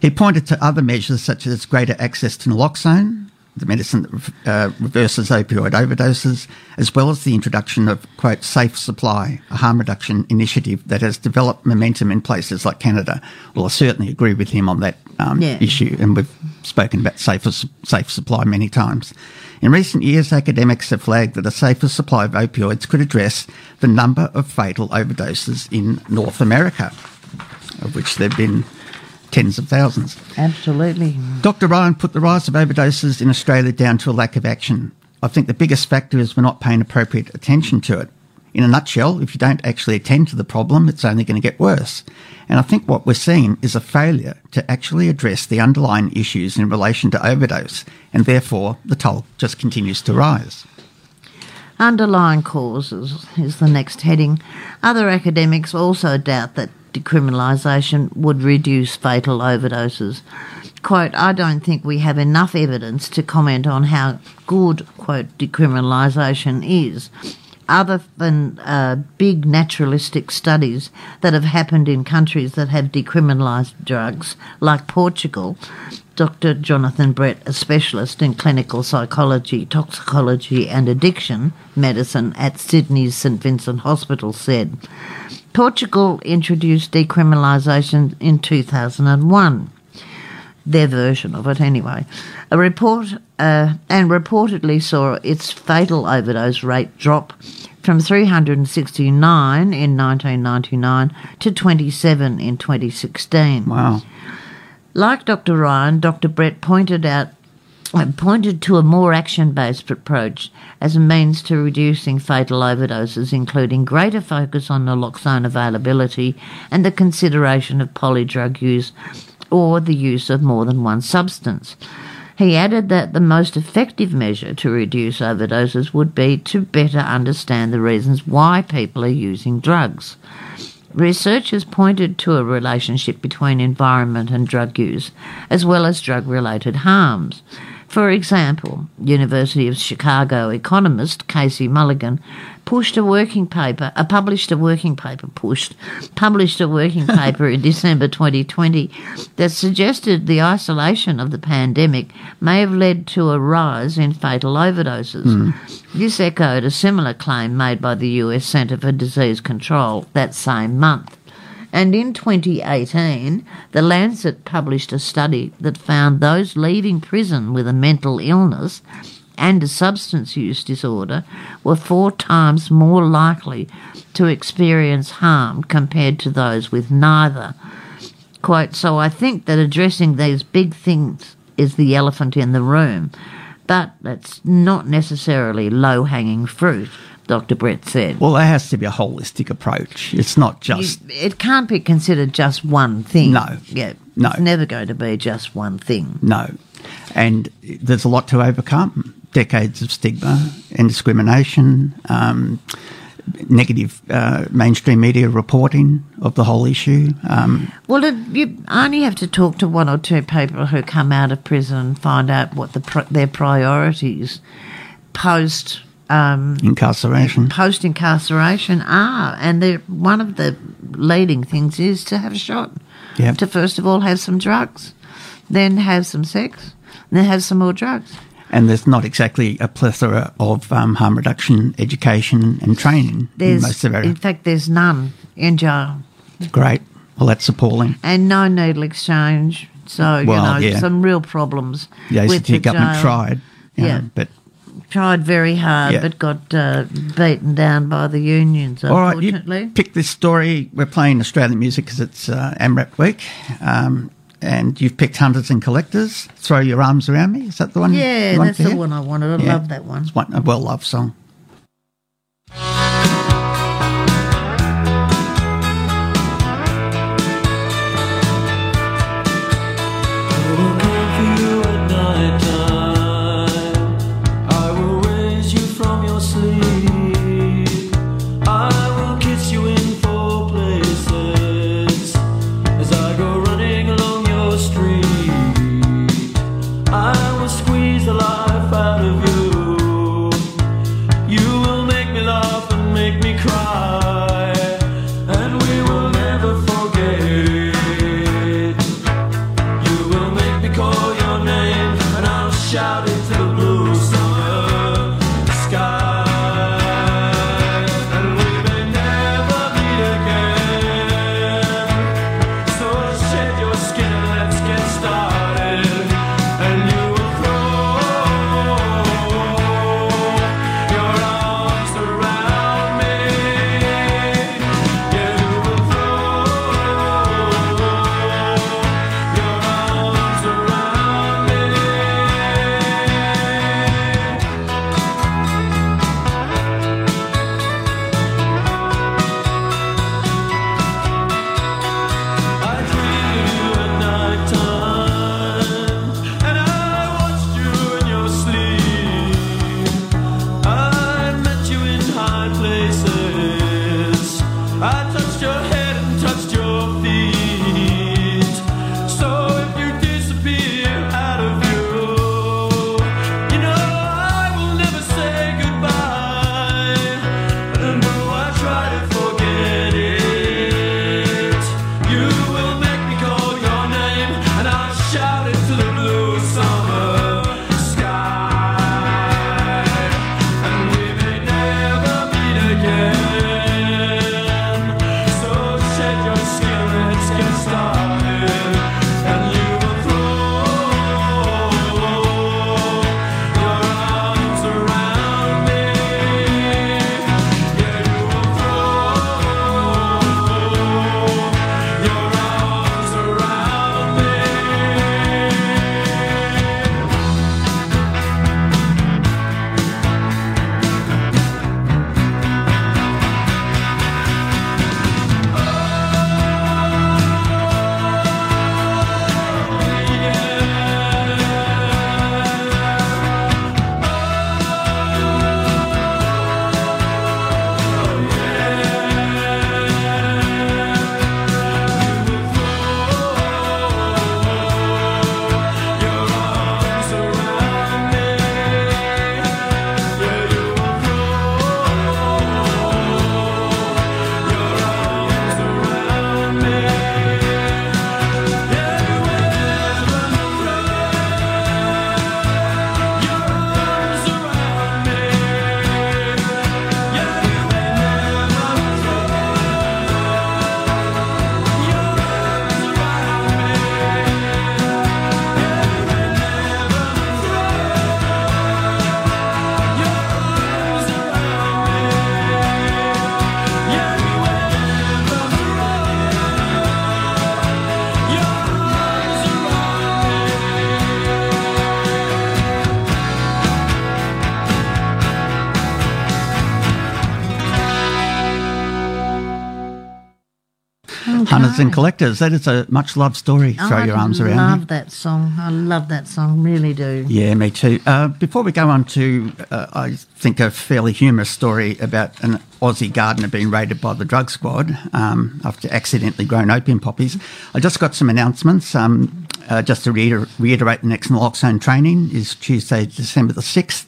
He pointed to other measures such as greater access to naloxone, the medicine that uh, reverses opioid overdoses, as well as the introduction of, quote, safe supply, a harm reduction initiative that has developed momentum in places like Canada. Well, I certainly agree with him on that um, Yeah. issue, and we've spoken about safer, safe supply many times. In recent years, academics have flagged that a safer supply of opioids could address the number of fatal overdoses in North America, of which there have been tens of thousands. Absolutely. Dr. Ryan put the rise of overdoses in Australia down to a lack of action. I think the biggest factor is we're not paying appropriate attention to it. In a nutshell, if you don't actually attend to the problem, it's only going to get worse. And I think what we're seeing is a failure to actually address the underlying issues in relation to overdose, and therefore the toll just continues to rise. Underlying causes is the next heading. Other academics also doubt that decriminalisation would reduce fatal overdoses. Quote, I don't think we have enough evidence to comment on how good, quote, decriminalisation is, other than uh, big naturalistic studies that have happened in countries that have decriminalised drugs, like Portugal. Dr. Jonathan Brett, a specialist in clinical psychology, toxicology, and addiction medicine at Sydney's St Vincent Hospital, said Portugal introduced decriminalisation in 2001 their version of it anyway. A report uh, and reportedly saw its fatal overdose rate drop from 369 in 1999 to 27 in 2016. Wow. Like Dr. Ryan, Dr. Brett pointed out pointed to a more action-based approach as a means to reducing fatal overdoses, including greater focus on naloxone availability and the consideration of polydrug use or the use of more than one substance. He added that the most effective measure to reduce overdoses would be to better understand the reasons why people are using drugs. Researchers pointed to a relationship between environment and drug use, as well as drug related harms. For example, University of Chicago economist Casey Mulligan pushed a working paper, uh, published a working paper, pushed, published a working [LAUGHS] paper in December 2020 that suggested the isolation of the pandemic may have led to a rise in fatal overdoses. This echoed a similar claim made by the US Centre for Disease Control that same month. And in 2018, The Lancet published a study that found those leaving prison with a mental illness and a substance use disorder were four times more likely to experience harm compared to those with neither. Quote, so I think that addressing these big things is the elephant in the room, but that's not necessarily low hanging fruit. Dr. Brett said. Well, there has to be a holistic approach. It's not just You- it can't be considered just one thing. No. Yeah. No. It's never going to be just one thing. no, and there's a lot to overcome. Decades of stigma and discrimination, um, negative uh, mainstream media reporting of the whole issue. Um, Well, you only have to talk to one or two people who come out of prison and find out what the their priorities post um, incarceration. post incarceration are, and they're- one of the leading things is to have a shot. Yep. To first of all have some drugs, then have some sex, then have some more drugs. And there's not exactly a plethora of um, harm reduction education and training in most of our. in fact, there's none in jail, Great. Well, that's appalling. and no needle exchange. So Well, you know, yeah. some real problems The with the government jail. tried, you know, Yeah. but tried very hard, Yeah. but got uh, beaten down by the unions. All right, Unfortunately, you picked this story. We're playing Australian music because it's uh, AMRAP week, um, and you've picked Hunters and Collectors. Throw your arms around me. Is that the one? yeah, that's the hear? one I wanted. I Yeah. love that one. It's one, a well-loved song. And collectors. That is a much loved story. Throw I your arms around. I love that song. I love that song. Really do. Yeah, me too. Uh, before we go on to, uh, I think, a fairly humorous story about an Aussie gardener being raided by the drug squad um, after accidentally grown opium poppies, I just got some announcements. Um, uh, just to reiter- reiterate, the next naloxone training is Tuesday, December the 6th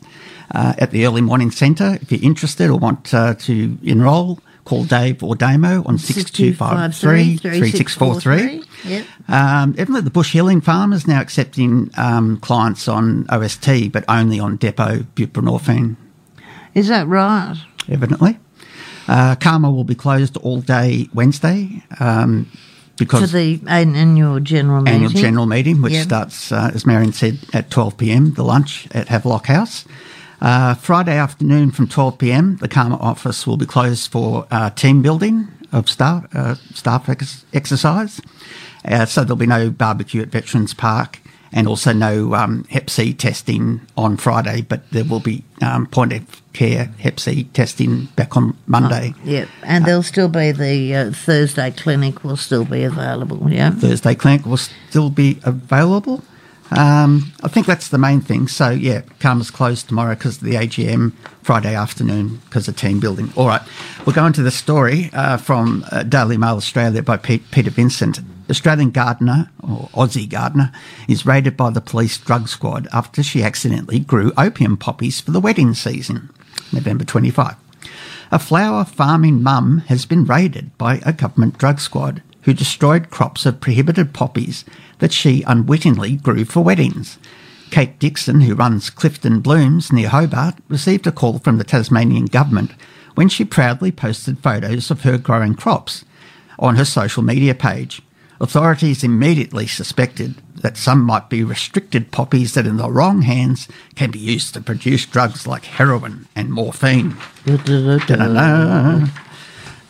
uh, at the Early Morning Centre. If you're interested or want uh, to enrol, call Dave or Damo on 6253 3643. Yep. Um, evidently, the Bush Healing Farm is now accepting um, clients on OST, but only on depot buprenorphine, Is that right? evidently. Uh, CAHMA will be closed all day Wednesday um, For because the annual general meeting. annual general meeting, which Yep. starts, uh, as Marion said, at 12 pm, the lunch at Havelock House. Uh, Friday afternoon from 12 pm, the CAHMA office will be closed for uh, team building of staff, uh, staff ex- exercise. Uh, so there'll be no barbecue at Veterans Park and also no um, Hep C testing on Friday, but there will be um, point of care Hep C testing back on Monday. Yep. And there'll still be the uh, Thursday clinic will still be available. Yeah. Thursday clinic will still be available. Um, I think that's the main thing. So, yeah, CAHMA's closed tomorrow because of the AGM, Friday afternoon because of team building. All right, we'll go into the story uh, from uh, Daily Mail Australia by Pete, Peter Vincent. Australian gardener, or Aussie gardener, is raided by the police drug squad after she accidentally grew opium poppies for the wedding season, November 25. A flower farming mum has been raided by a government drug squad who destroyed crops of prohibited poppies that she unwittingly grew for weddings. Kate Dixon, who runs Clifton Blooms near Hobart, received a call from the Tasmanian government when she proudly posted photos of her growing crops on her social media page. Authorities immediately suspected that some might be restricted poppies that, in the wrong hands, can be used to produce drugs like heroin and morphine. Da-da-da.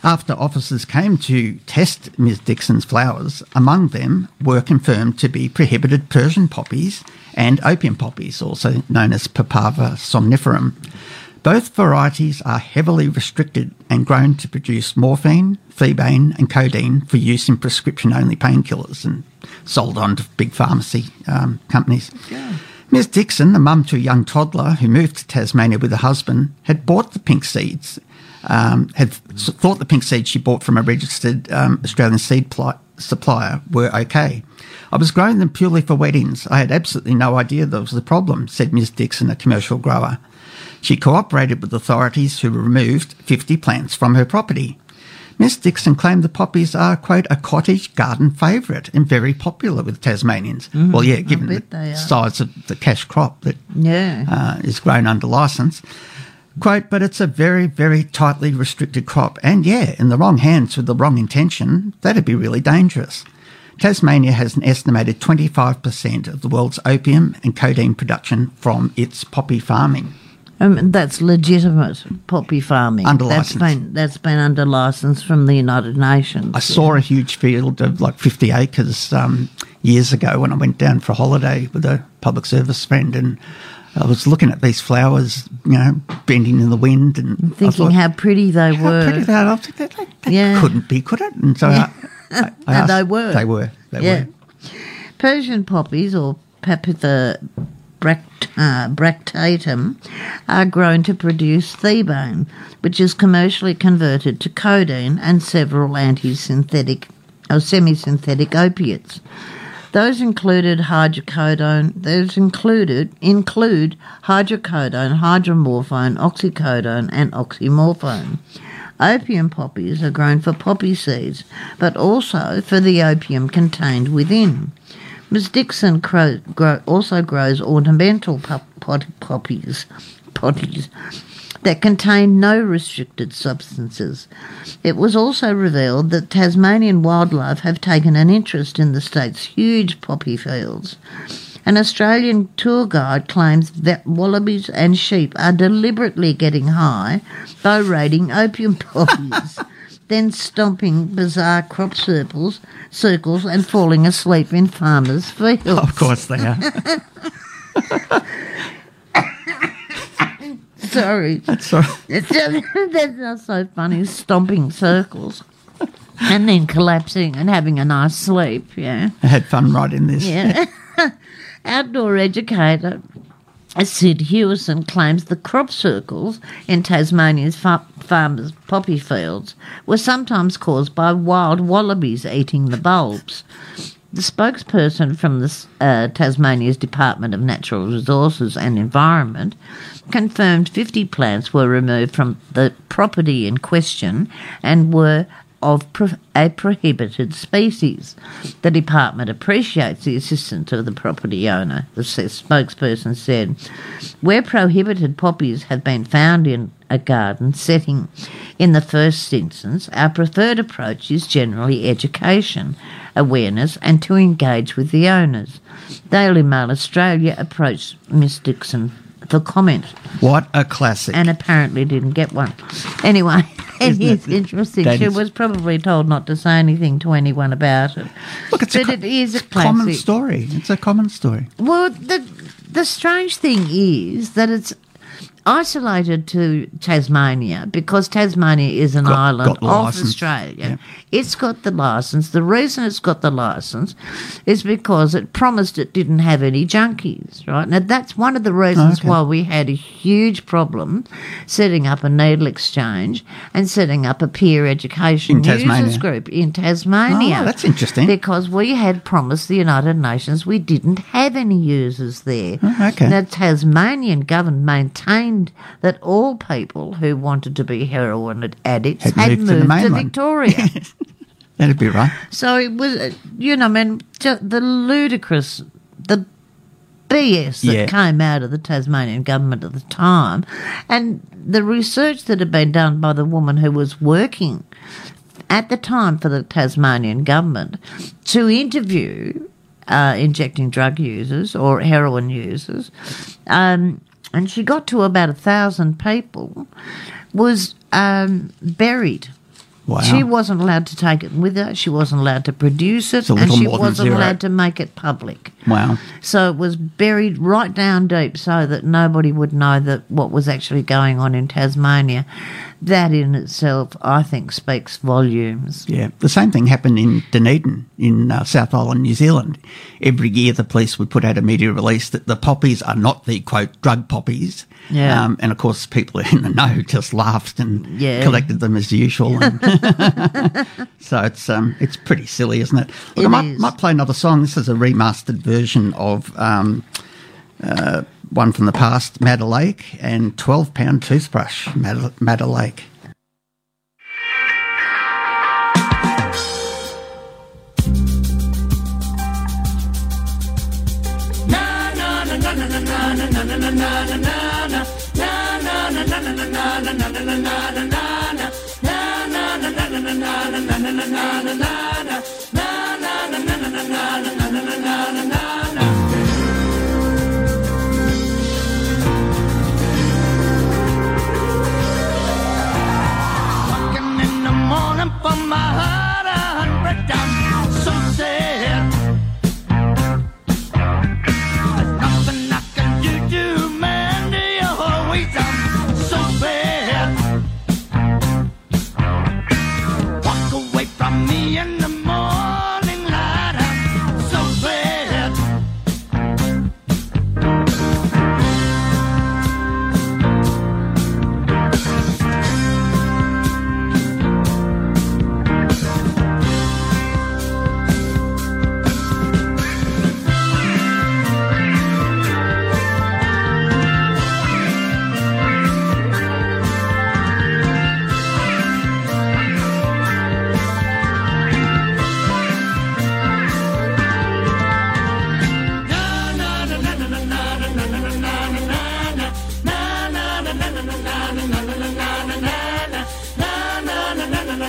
After officers came to test Ms. Dixon's flowers, among them were confirmed to be prohibited Persian poppies and opium poppies, also known as Papaver somniferum. Both varieties are heavily restricted and grown to produce morphine, thebaine, and codeine for use in prescription only painkillers and sold on to big pharmacy um, companies. Ms. Dixon, the mum to a young toddler who moved to Tasmania with her husband, had bought the pink seeds, um, had thought the pink seeds she bought from a registered um, Australian seed pli- supplier were okay. I was growing them purely for weddings. I had absolutely no idea there was a problem, said Ms. Dixon, a commercial grower. She cooperated with authorities who removed 50 plants from her property. Miss Dixon claimed the poppies are, quote, a cottage garden favourite and very popular with Tasmanians. well, yeah, given the size of the cash crop that Yeah. uh, is grown under license. Quote, but it's a very, very tightly restricted crop. And yeah, in the wrong hands with the wrong intention, that'd be really dangerous. Tasmania has an estimated 25% of the world's opium and codeine production from its poppy farming. Um, that's legitimate poppy farming. Under that's been that's been under license from the United Nations. I saw a huge field of like 50 acres um, years ago when I went down for a holiday with a public service friend and I was looking at these flowers, you know, bending in the wind and I thinking thought, how pretty they How were. pretty they are. I was that, that, Yeah. couldn't be, could it? And so I, I, [LAUGHS] I And asked- they were. They were. They yeah. were. Persian poppies, or Papaver bract- uh, bracteatum, are grown to produce thebaine, which is commercially converted to codeine and several anti-synthetic or semi-synthetic opiates. Those included hydrocodone. Those included include hydrocodone, hydromorphone, oxycodone, and oxymorphone. Opium poppies are grown for poppy seeds, but also for the opium contained within. Ms. Dixon also grows ornamental pop, pot, poppies, that contain no restricted substances. It was also revealed that Tasmanian wildlife have taken an interest in the state's huge poppy fields. An Australian tour guide claims that wallabies and sheep are deliberately getting high by raiding opium [LAUGHS] poppies, then stomping bizarre crop circles, circles and falling asleep in farmers' fields. Of course they are. [LAUGHS] Sorry. That's all right. Just, [LAUGHS] that's not so funny, stomping circles. and then collapsing and having a nice sleep. Yeah. I had fun writing this. Yeah. [LAUGHS] Outdoor educator Sid Hewison claims the crop circles in Tasmania's fa- farmers' poppy fields were sometimes caused by wild wallabies eating the bulbs. The spokesperson from the, uh, Tasmania's Department of Natural Resources and Environment confirmed 50 plants were removed from the property in question and were of pro- a prohibited species. The department appreciates the assistance of the property owner, the spokesperson said. Where prohibited poppies have been found in a garden setting in the first instance, our preferred approach is generally education, awareness, and to engage with the owners. Daily Mail Australia approached Miss Dixon for comment What a classic. and apparently didn't get one. Anyway, [LAUGHS] it is it? interesting. She was probably told not to say anything to anyone about it. Look, it's a, but co- it is a common story. It's a common story. Well, the the strange thing is that it's isolated to Tasmania because Tasmania is an Got- island got the of. Australia. Yeah. It's got the license. The reason it's got the license is because it promised it didn't have any junkies, right? Now that's one of the reasons Okay. why we had a huge problem setting up a needle exchange and setting up a peer education In Tasmania. users group in Tasmania. Oh, that's interesting. Because we had promised the United Nations we didn't have any users there. Oh, okay. The Tasmanian government maintained that all people who wanted to be heroin addicts Had had, moved to the moved to, mainland. Victoria. [LAUGHS] That'd be right. so it was, uh, you know, I mean, the ludicrous, the BS that Yeah. came out of the Tasmanian government at the time, and the research that had been done by the woman who was working at the time for the Tasmanian government to interview uh, injecting drug users or heroin users, um, and she got to about a thousand people, was um, buried. Wow. She wasn't allowed to take it with her. She wasn't allowed to produce it, and she wasn't zero. allowed to make it public. wow. So it was buried right down deep so that nobody would know that what was actually going on in Tasmania. That in itself, I think, speaks volumes. Yeah, the same thing happened in Dunedin in uh, South Island, New Zealand. Every year, the police would put out a media release that the poppies are not the quote drug poppies. Yeah. Um, and of course, people [LAUGHS] in the know just laughed and Yeah. collected them as usual. [LAUGHS] [LAUGHS] So it's um, it's pretty silly, isn't it? Look, It I might, might play another song. This is a remastered version of um, uh, one from the past, Madder Lake, and twelve pound toothbrush, Madder, Lake. Walking morning for my heart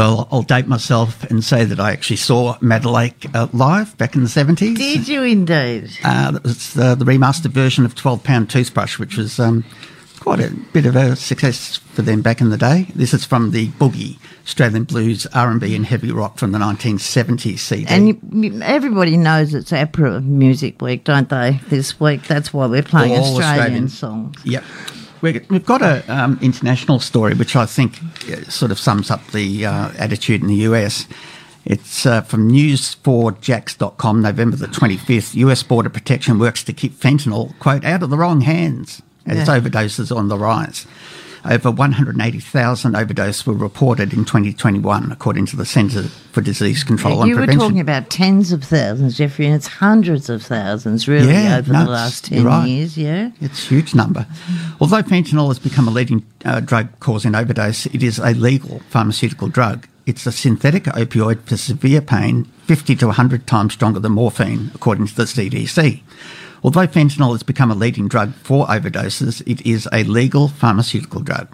Well, I'll date myself and say that I actually saw Madder Lake uh, live back in the 70s. Did you indeed? Uh, that was uh, the remastered version of 12 Pound Toothbrush, which was um, quite a bit of a success for them back in the day. This is from the Boogie, Australian Blues, R&B and Heavy Rock from the 1970s CD. And you, everybody knows it's APRA Music Week, don't they? This week, that's why we're playing Australian, Australian. songs. Yep. We- We've got an um, international story which I think uh, sort of sums up the uh, attitude in the US. It's uh, from news4jax.com, November the 25th. US Border Protection works to keep fentanyl, quote, out of the wrong hands as Yeah. overdoses on the rise. Over 180,000 overdoses were reported in 2021, according to the Centre for Disease Control and you were talking about tens of thousands, Jeffrey, and it's hundreds of thousands, really, Yeah, over no, the last 10 right. years, yeah? It's a huge number. Although fentanyl has become a leading uh, drug causing overdose, it is a legal pharmaceutical drug. It's a synthetic opioid for severe pain, 50 to 100 times stronger than morphine, according to the CDC. Although fentanyl has become a leading drug for overdoses, it is a legal pharmaceutical drug.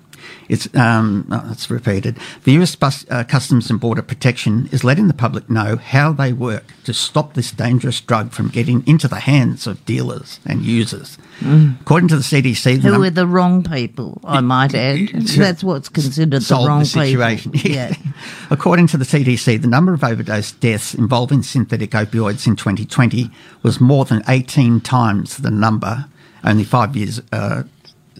It's um, oh, that's repeated. The US Bus, uh, Customs and Border Protection is letting the public know how they work to stop this dangerous drug from getting into the hands of dealers and users. According to the CDC, the Mm. Who num- are the wrong people, I might add. That's what's considered the wrong the situation. people. [LAUGHS] Yeah. [LAUGHS] According to the CDC, the number of overdose deaths involving synthetic opioids in 2020 was more than 18 times the number only five years, uh,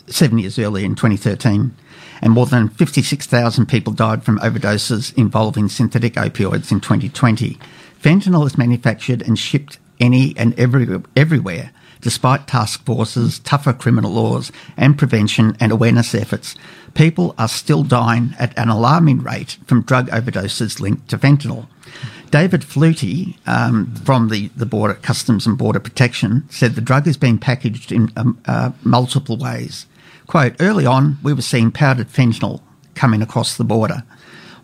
seven years earlier in 2013. And more than 56,000 people died from overdoses involving synthetic opioids in 2020. Fentanyl is manufactured and shipped any and every, everywhere, despite task forces, tougher criminal laws, and prevention and awareness efforts. People are still dying at an alarming rate from drug overdoses linked to fentanyl. David Flutie um, from the, the Border Customs and Border Protection said the drug is being packaged in um, uh, multiple ways. Quote, early on, we were seeing powdered fentanyl coming across the border.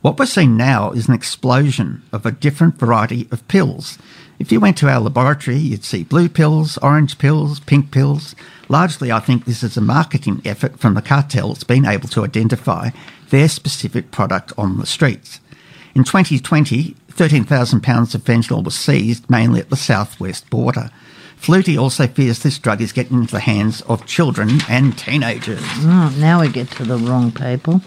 What we're seeing now is an explosion of a different variety of pills. If you went to our laboratory, you'd see blue pills, orange pills, pink pills. Largely, I think this is a marketing effort from the cartels being able to identify their specific product on the streets. In 2020, 13,000 pounds of fentanyl was seized, mainly at the southwest border. Flutie also fears this drug is getting into the hands of children and teenagers. Oh, now we get to the wrong people.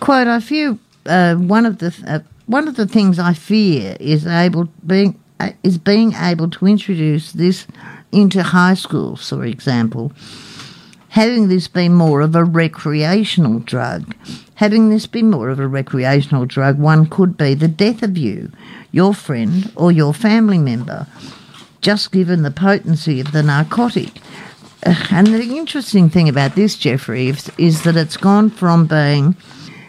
Quote: I fear uh, one of the uh, one of the things I fear is able being uh, is being able to introduce this into high schools, for example. Having this be more of a recreational drug, having this be more of a recreational drug, one could be the death of you, your friend, or your family member, just given the potency of the narcotic. Uh, And the interesting thing about this, Jeffrey, is, is that it's gone from being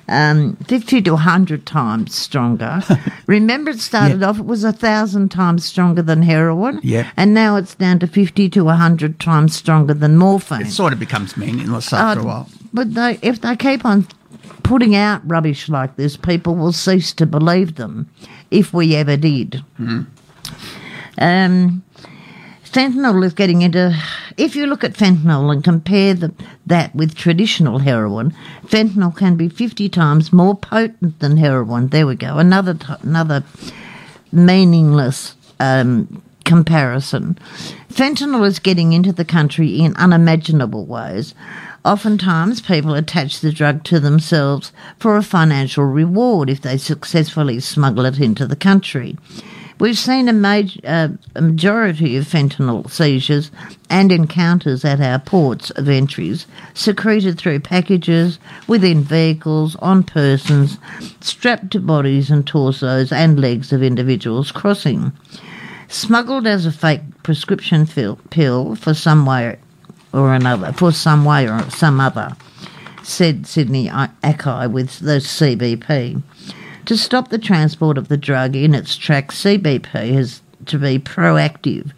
um, 50 to 100 times stronger. [LAUGHS] Remember, it started off, it was a thousand times stronger than heroin. Yeah. And now it's down to 50 to 100 times stronger than morphine. It sort of becomes meaningless after a Uh, while. But they, if they keep on putting out rubbish like this, people will cease to believe them, if we ever did. Um, fentanyl is getting into. If you look at fentanyl and compare the, that with traditional heroin, fentanyl can be 50 times more potent than heroin. There we go. Another, another meaningless um, comparison. Fentanyl is getting into the country in unimaginable ways. Oftentimes, people attach the drug to themselves for a financial reward if they successfully smuggle it into the country. We've seen a, major, uh, a majority of fentanyl seizures and encounters at our ports of entries secreted through packages, within vehicles, on persons, strapped to bodies and torsos and legs of individuals crossing. Smuggled as a fake prescription pill, pill for some way or another, for some way or some other, said Sydney Akai with the CBP. To stop the transport of the drug in its tracks, CBP has to be proactive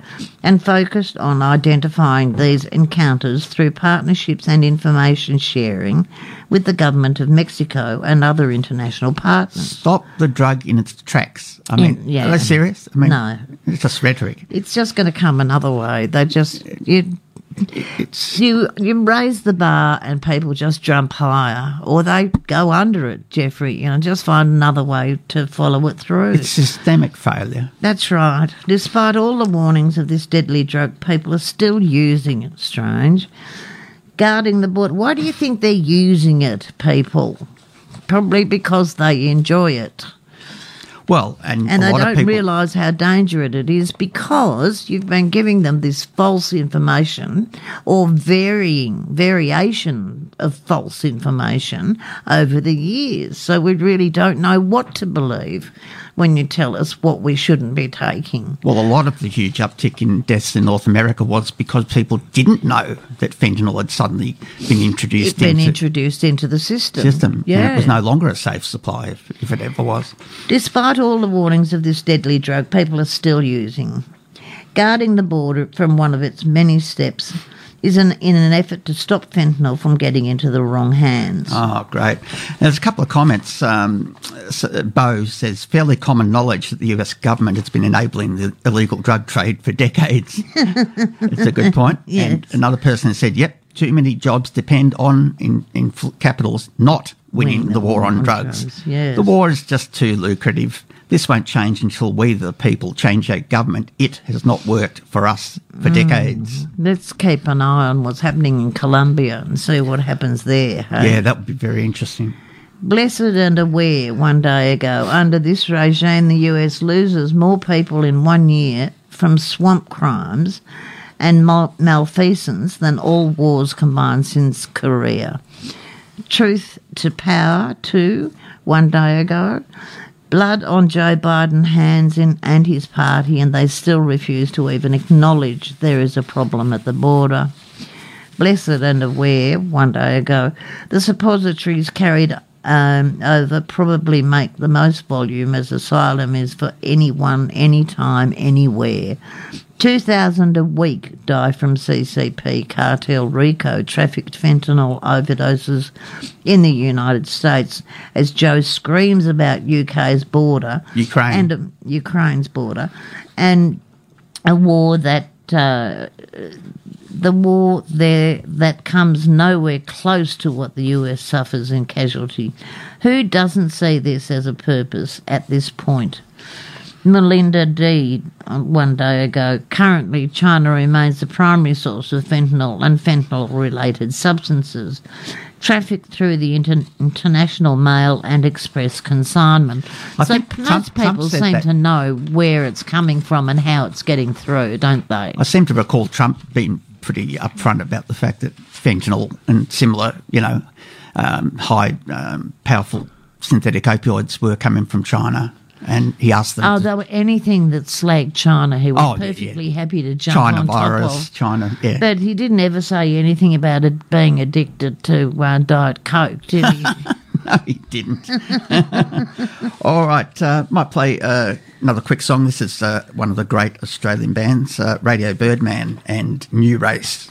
and focused on identifying these encounters through partnerships and information sharing with the government of Mexico and other international partners. Stop the drug in its tracks. I mean, yeah. are they serious? I mean, No. It's just rhetoric. It's just going to come another way. They just you, it's You you raise the bar and people just jump higher, or they go under it, Jeffrey. You know, just find another way to follow it through. it's systemic failure. That's right. Despite all the warnings of this deadly drug, people are still using it. Strange. Guarding the board Why do you think they're using it, people? Probably because they enjoy it. Well, and, And a they lot don't people, realise how dangerous it is because you've been giving them this false information or varying variation of false information over the years. So we really don't know what to believe when you tell us what we shouldn't be taking. Well, a lot of the huge uptick in deaths in North America was because people didn't know that fentanyl had suddenly been introduced been into introduced into the system. system. Yeah. And it was no longer a safe supply, if, if it ever was. Despite all the warnings of this deadly drug, people are still using. Guarding the border from one of its many steps is an, in an effort to stop fentanyl from getting into the wrong hands. Oh, great. There's a couple of comments. Um, Bo says, fairly common knowledge that the US government has been enabling the illegal drug trade for [LAUGHS] decades. it's a good point. [LAUGHS] Yes. And another person said, yep, too many jobs depend on, in, in capitals, not winning Winning the war on drugs. drugs, yes. The war is just too lucrative. This won't change until we, the people, change our government. It has not worked for us for mm. decades. Let's keep an eye on what's happening in Colombia and see what happens there. hey? Yeah, that would be very interesting. Blessed and aware one day ago, under this regime, the US loses more people in one year from swamp crimes and mal- malfeasance than all wars combined since Korea. Truth to power, too, one day ago. Blood on Joe Biden's hands in, and his party, and they still refuse to even acknowledge there is a problem at the border blessed and aware one day ago, the suppositories carried um, over probably make the most volume as asylum is for anyone, anytime, anywhere. 2,000 a week die from CCP cartel RICO trafficked fentanyl overdoses in the United States as Joe screams about UK's border. Ukraine. And um, Ukraine's border. And a war that uh, the war there that comes nowhere close to what the US suffers in casualty. Who doesn't see this as a purpose at this point? Melinda D. uh, one day ago. Currently, China remains the primary source of fentanyl and fentanyl related substances, trafficked through the inter- international mail and express consignment. I so most Trump- Trump people said seem that- to know where it's coming from and how it's getting through, don't they? I seem to recall Trump being pretty upfront about the fact that fentanyl and similar, you know, um, high um, powerful synthetic opioids were coming from China, and he asked them. Oh, they were anything that slagged China. He was Oh, yeah, yeah. perfectly happy to jump China on top of. China, yeah. But he didn't ever say anything about it being addicted to uh, Diet Coke, did he? [LAUGHS] no, he didn't. [LAUGHS] All right, uh, might play uh, another quick song. This is uh, one of the great Australian bands, uh, Radio Birdman and New Race.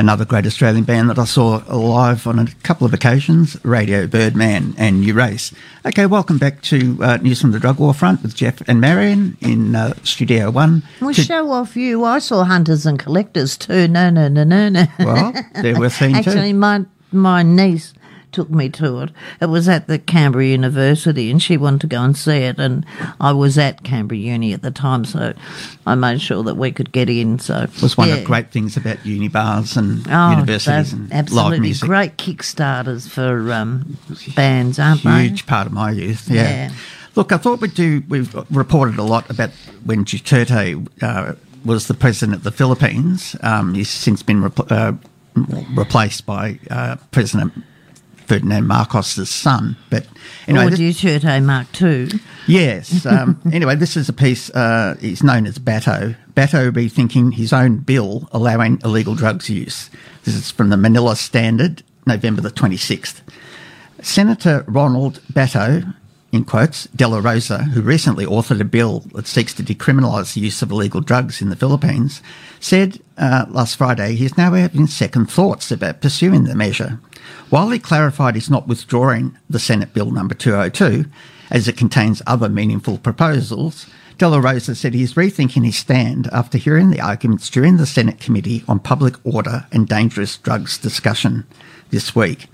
Another great Australian band that I saw live on a couple of occasions, Radio Birdman and New Race. Okay, welcome back to uh, News from the Drug War Front with Geoff and Marion in uh, Studio One. We to- show off you. I saw Hunters and Collectors too. No, no, no, no, no. well, they were seen Actually, too. my my niece took me to it. It was at the Canberra University, and she wanted to go and see it. And I was at Canberra Uni at the time, so I made sure that we could get in. So It was one of the great things about uni bars and Oh, universities and absolutely live music. great kickstarters for um, bands, aren't they? Huge part of my youth, yeah. Yeah. Look, I thought we'd do, we've reported a lot about when Duterte uh, was the president of the Philippines. Um, he's since been repl- uh, replaced by uh, President Ferdinand Marcos's son. But anyway, or Duterte Mark II. Yes. Um, [LAUGHS] anyway, this is a piece. Uh, he's known as Bato. Bato rethinking his own bill allowing illegal drugs use. This is from the Manila Standard, November the 26th. Senator Ronald Bato, in quotes, De La Rosa, who recently authored a bill that seeks to decriminalise the use of illegal drugs in the Philippines, said uh, last Friday he's now having second thoughts about pursuing the measure. While he clarified he's not withdrawing the Senate Bill number 202, as it contains other meaningful proposals, De La Rosa said he's rethinking his stand after hearing the arguments during the Senate Committee on Public Order and Dangerous Drugs discussion this week.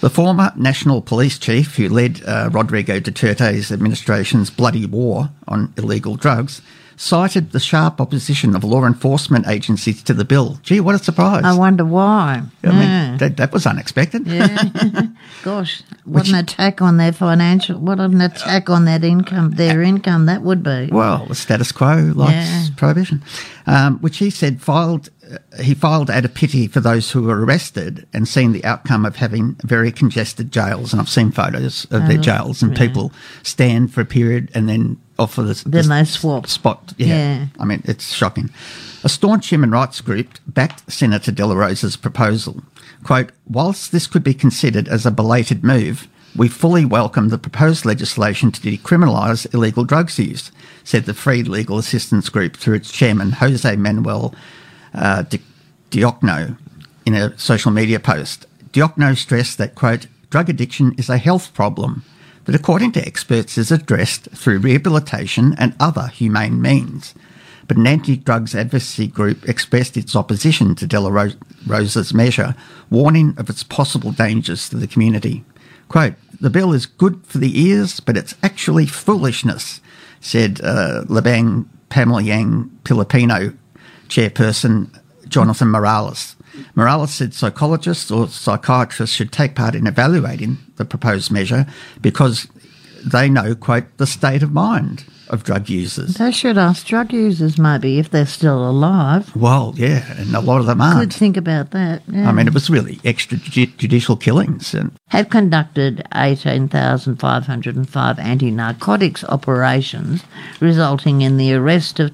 The former National Police Chief, who led uh, Rodrigo Duterte's administration's bloody war on illegal drugs, cited the sharp opposition of law enforcement agencies to the bill. Gee, what a surprise! I wonder why. I mean, that, that was unexpected. Yeah. [LAUGHS] Gosh, what an attack on their financial, what an attack on that income, their income that would be. Well, the status quo likes Yeah. prohibition, um, which he said filed. Uh, he filed out of pity for those who were arrested and seen the outcome of having very congested jails. And I've seen photos of their jails, and people stand for a period and then off for the Then the they swap. spot. Yeah. Yeah. I mean, it's shocking. A staunch human rights group backed Senator De La Rosa's proposal. Quote, whilst this could be considered as a belated move, we fully welcome the proposed legislation to decriminalise illegal drugs use, said the Free Legal Assistance Group through its chairman, Jose Manuel uh, Di- Diokno, in a social media post. Diokno stressed that, quote, drug addiction is a health problem that, according to experts, is addressed through rehabilitation and other humane means. But an anti drugs advocacy group expressed its opposition to De La Rosa's measure, warning of its possible dangers to the community. Quote, the bill is good for the ears, but it's actually foolishness, said uh, Labang Pamela Yang Filipino chairperson Jonathan Morales. Morales said psychologists or psychiatrists should take part in evaluating the proposed measure because they know, quote, the state of mind of drug users. They should ask drug users maybe if they're still alive. Well, yeah, and a lot of them aren't. think about that. yeah. I mean, it was really extrajudicial killings. And have conducted 18,505 anti narcotics operations, resulting in the arrest of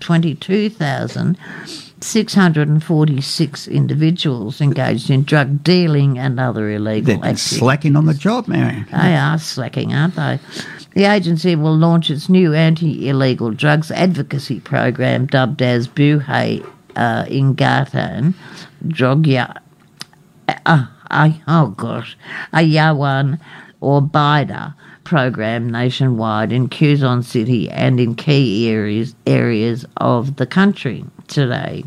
22,646 individuals engaged in drug dealing and other illegal they're activities. slacking on the job, Mary. They are slacking, aren't they? The agency will launch its new anti illegal drugs advocacy program dubbed as Buhay uh, Ingatan Drogya. Uh, I, oh gosh, a Yawan or Bida program nationwide in Quezon City and in key areas areas of the country today.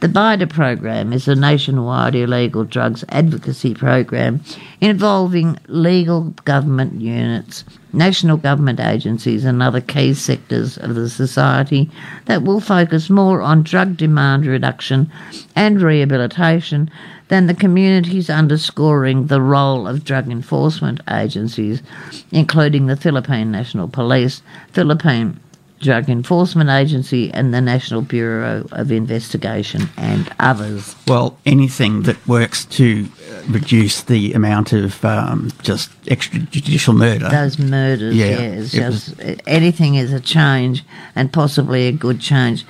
The BIDA program is a nationwide illegal drugs advocacy program involving legal government units, national government agencies, and other key sectors of the society that will focus more on drug demand reduction and rehabilitation than the communities underscoring the role of drug enforcement agencies, including the Philippine National Police, Philippine Drug Enforcement Agency, and the National Bureau of Investigation, and others. Well, anything that works to uh, reduce the amount of um, just extrajudicial murder. Those murders, Yeah, it's it was- anything is a change, and possibly a good change.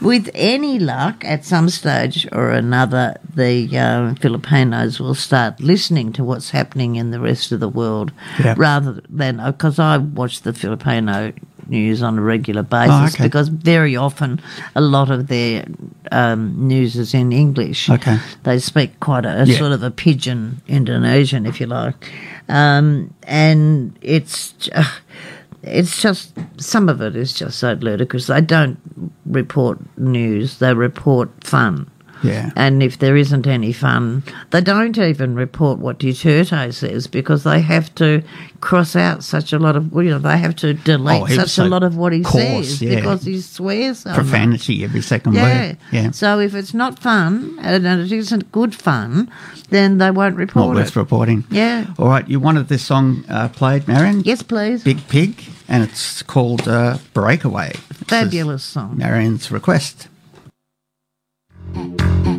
With any luck, at some stage or another, the uh, Filipinos will start listening to what's happening in the rest of the world, Yeah. rather than because I watch the Filipino news on a regular basis Oh, okay. because very often a lot of their um, news is in English. Okay. They speak quite a, a Yeah. sort of a pidgin Indonesian, if you like, um, and it's. ju- It's just some of it is just so ludicrous. They don't report news; they report fun. Yeah. And if there isn't any fun, they don't even report what Duterte says because they have to cross out such a lot of, you know, they have to delete Oh, such a lot of what he says yeah. because he swears so much. Profanity every second Yeah. word. Yeah. So if it's not fun and it isn't good fun, then they won't report Not worth it. reporting. Yeah. All right. You wanted this song uh, played, Marion? Yes, please. Big Pig, and it's called uh, Breakaway. Fabulous song. Marion's request. All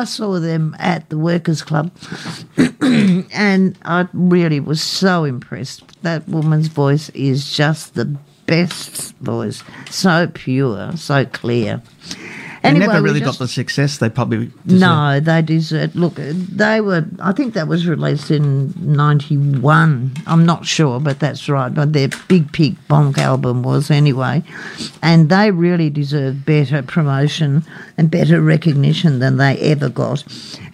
I saw them at the Workers' Club, [COUGHS] and I really was so impressed. That woman's voice is just the best voice. So pure, so clear. They Anyway, never really just- got the success they probably deserved. No, they deserve. Look, they were. I think that was released in '91. I'm not sure, but that's right. But their Big Pig Bonk album was anyway, and they really deserve better promotion and better recognition than they ever got.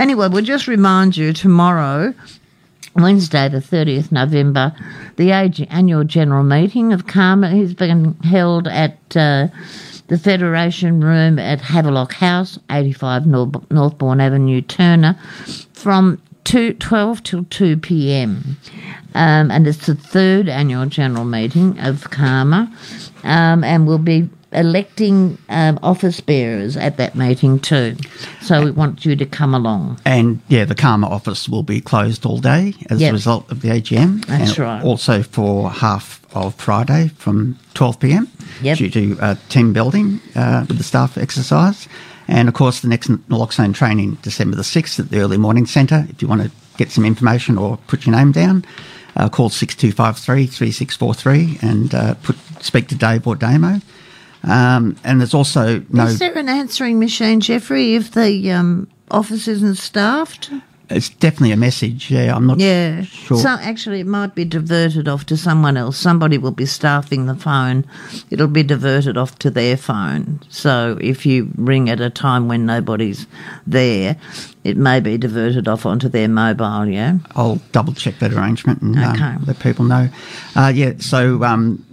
Anyway, we'll just remind you tomorrow Wednesday, the 30th November, the annual general meeting of CAHMA has been held at uh, the Federation Room at Havelock House, 85 North- Northbourne Avenue, Turner, from 2, 12 till 2 p.m. Um, and it's the third annual general meeting of CAHMA, um, and we'll be electing um, office bearers at that meeting too. So we want you to come along. And yeah, the CAHMA office will be closed all day as Yep. a result of the AGM. That's and right. Also for half of Friday from 12 pm Yep. due to uh, team building uh, with the staff exercise. And of course, the next naloxone training, December the 6th at the Early Morning Centre. If you want to get some information or put your name down, uh, call 6253 3643 and uh, put, speak to Dave or Damo. Um, and there's also no. Is there an answering machine, Jeffrey, if the um, office isn't staffed? It's definitely a message. Yeah, I'm not Yeah. sure. So actually, it might be diverted off to someone else. Somebody will be staffing the phone. It'll be diverted off to their phone. So if you ring at a time when nobody's there, it may be diverted off onto their mobile. Yeah. I'll double check that arrangement and Okay. um, let people know. Uh, yeah, so um,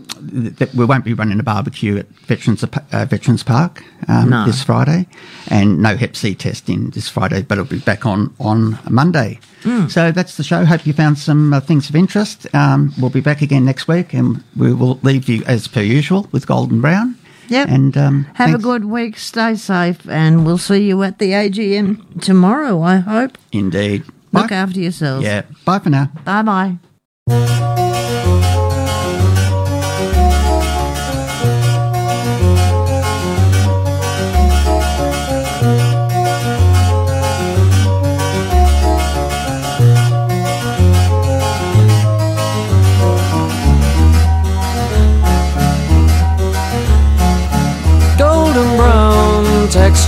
we won't be running a barbecue at Veterans uh, Veterans Park um, No. this Friday, and no Hep C testing this Friday, but it'll be back on on Monday. Hmm. So that's the show. Hope you found some uh, things of interest. Um, we'll be back again next week, and we will leave you as per usual with Golden Brown. Yep. And um, Have a good week. Stay safe, and we'll see you at the AGM tomorrow. I hope. Indeed. Look Bye. after yourselves. Yeah. Bye for now. Bye bye.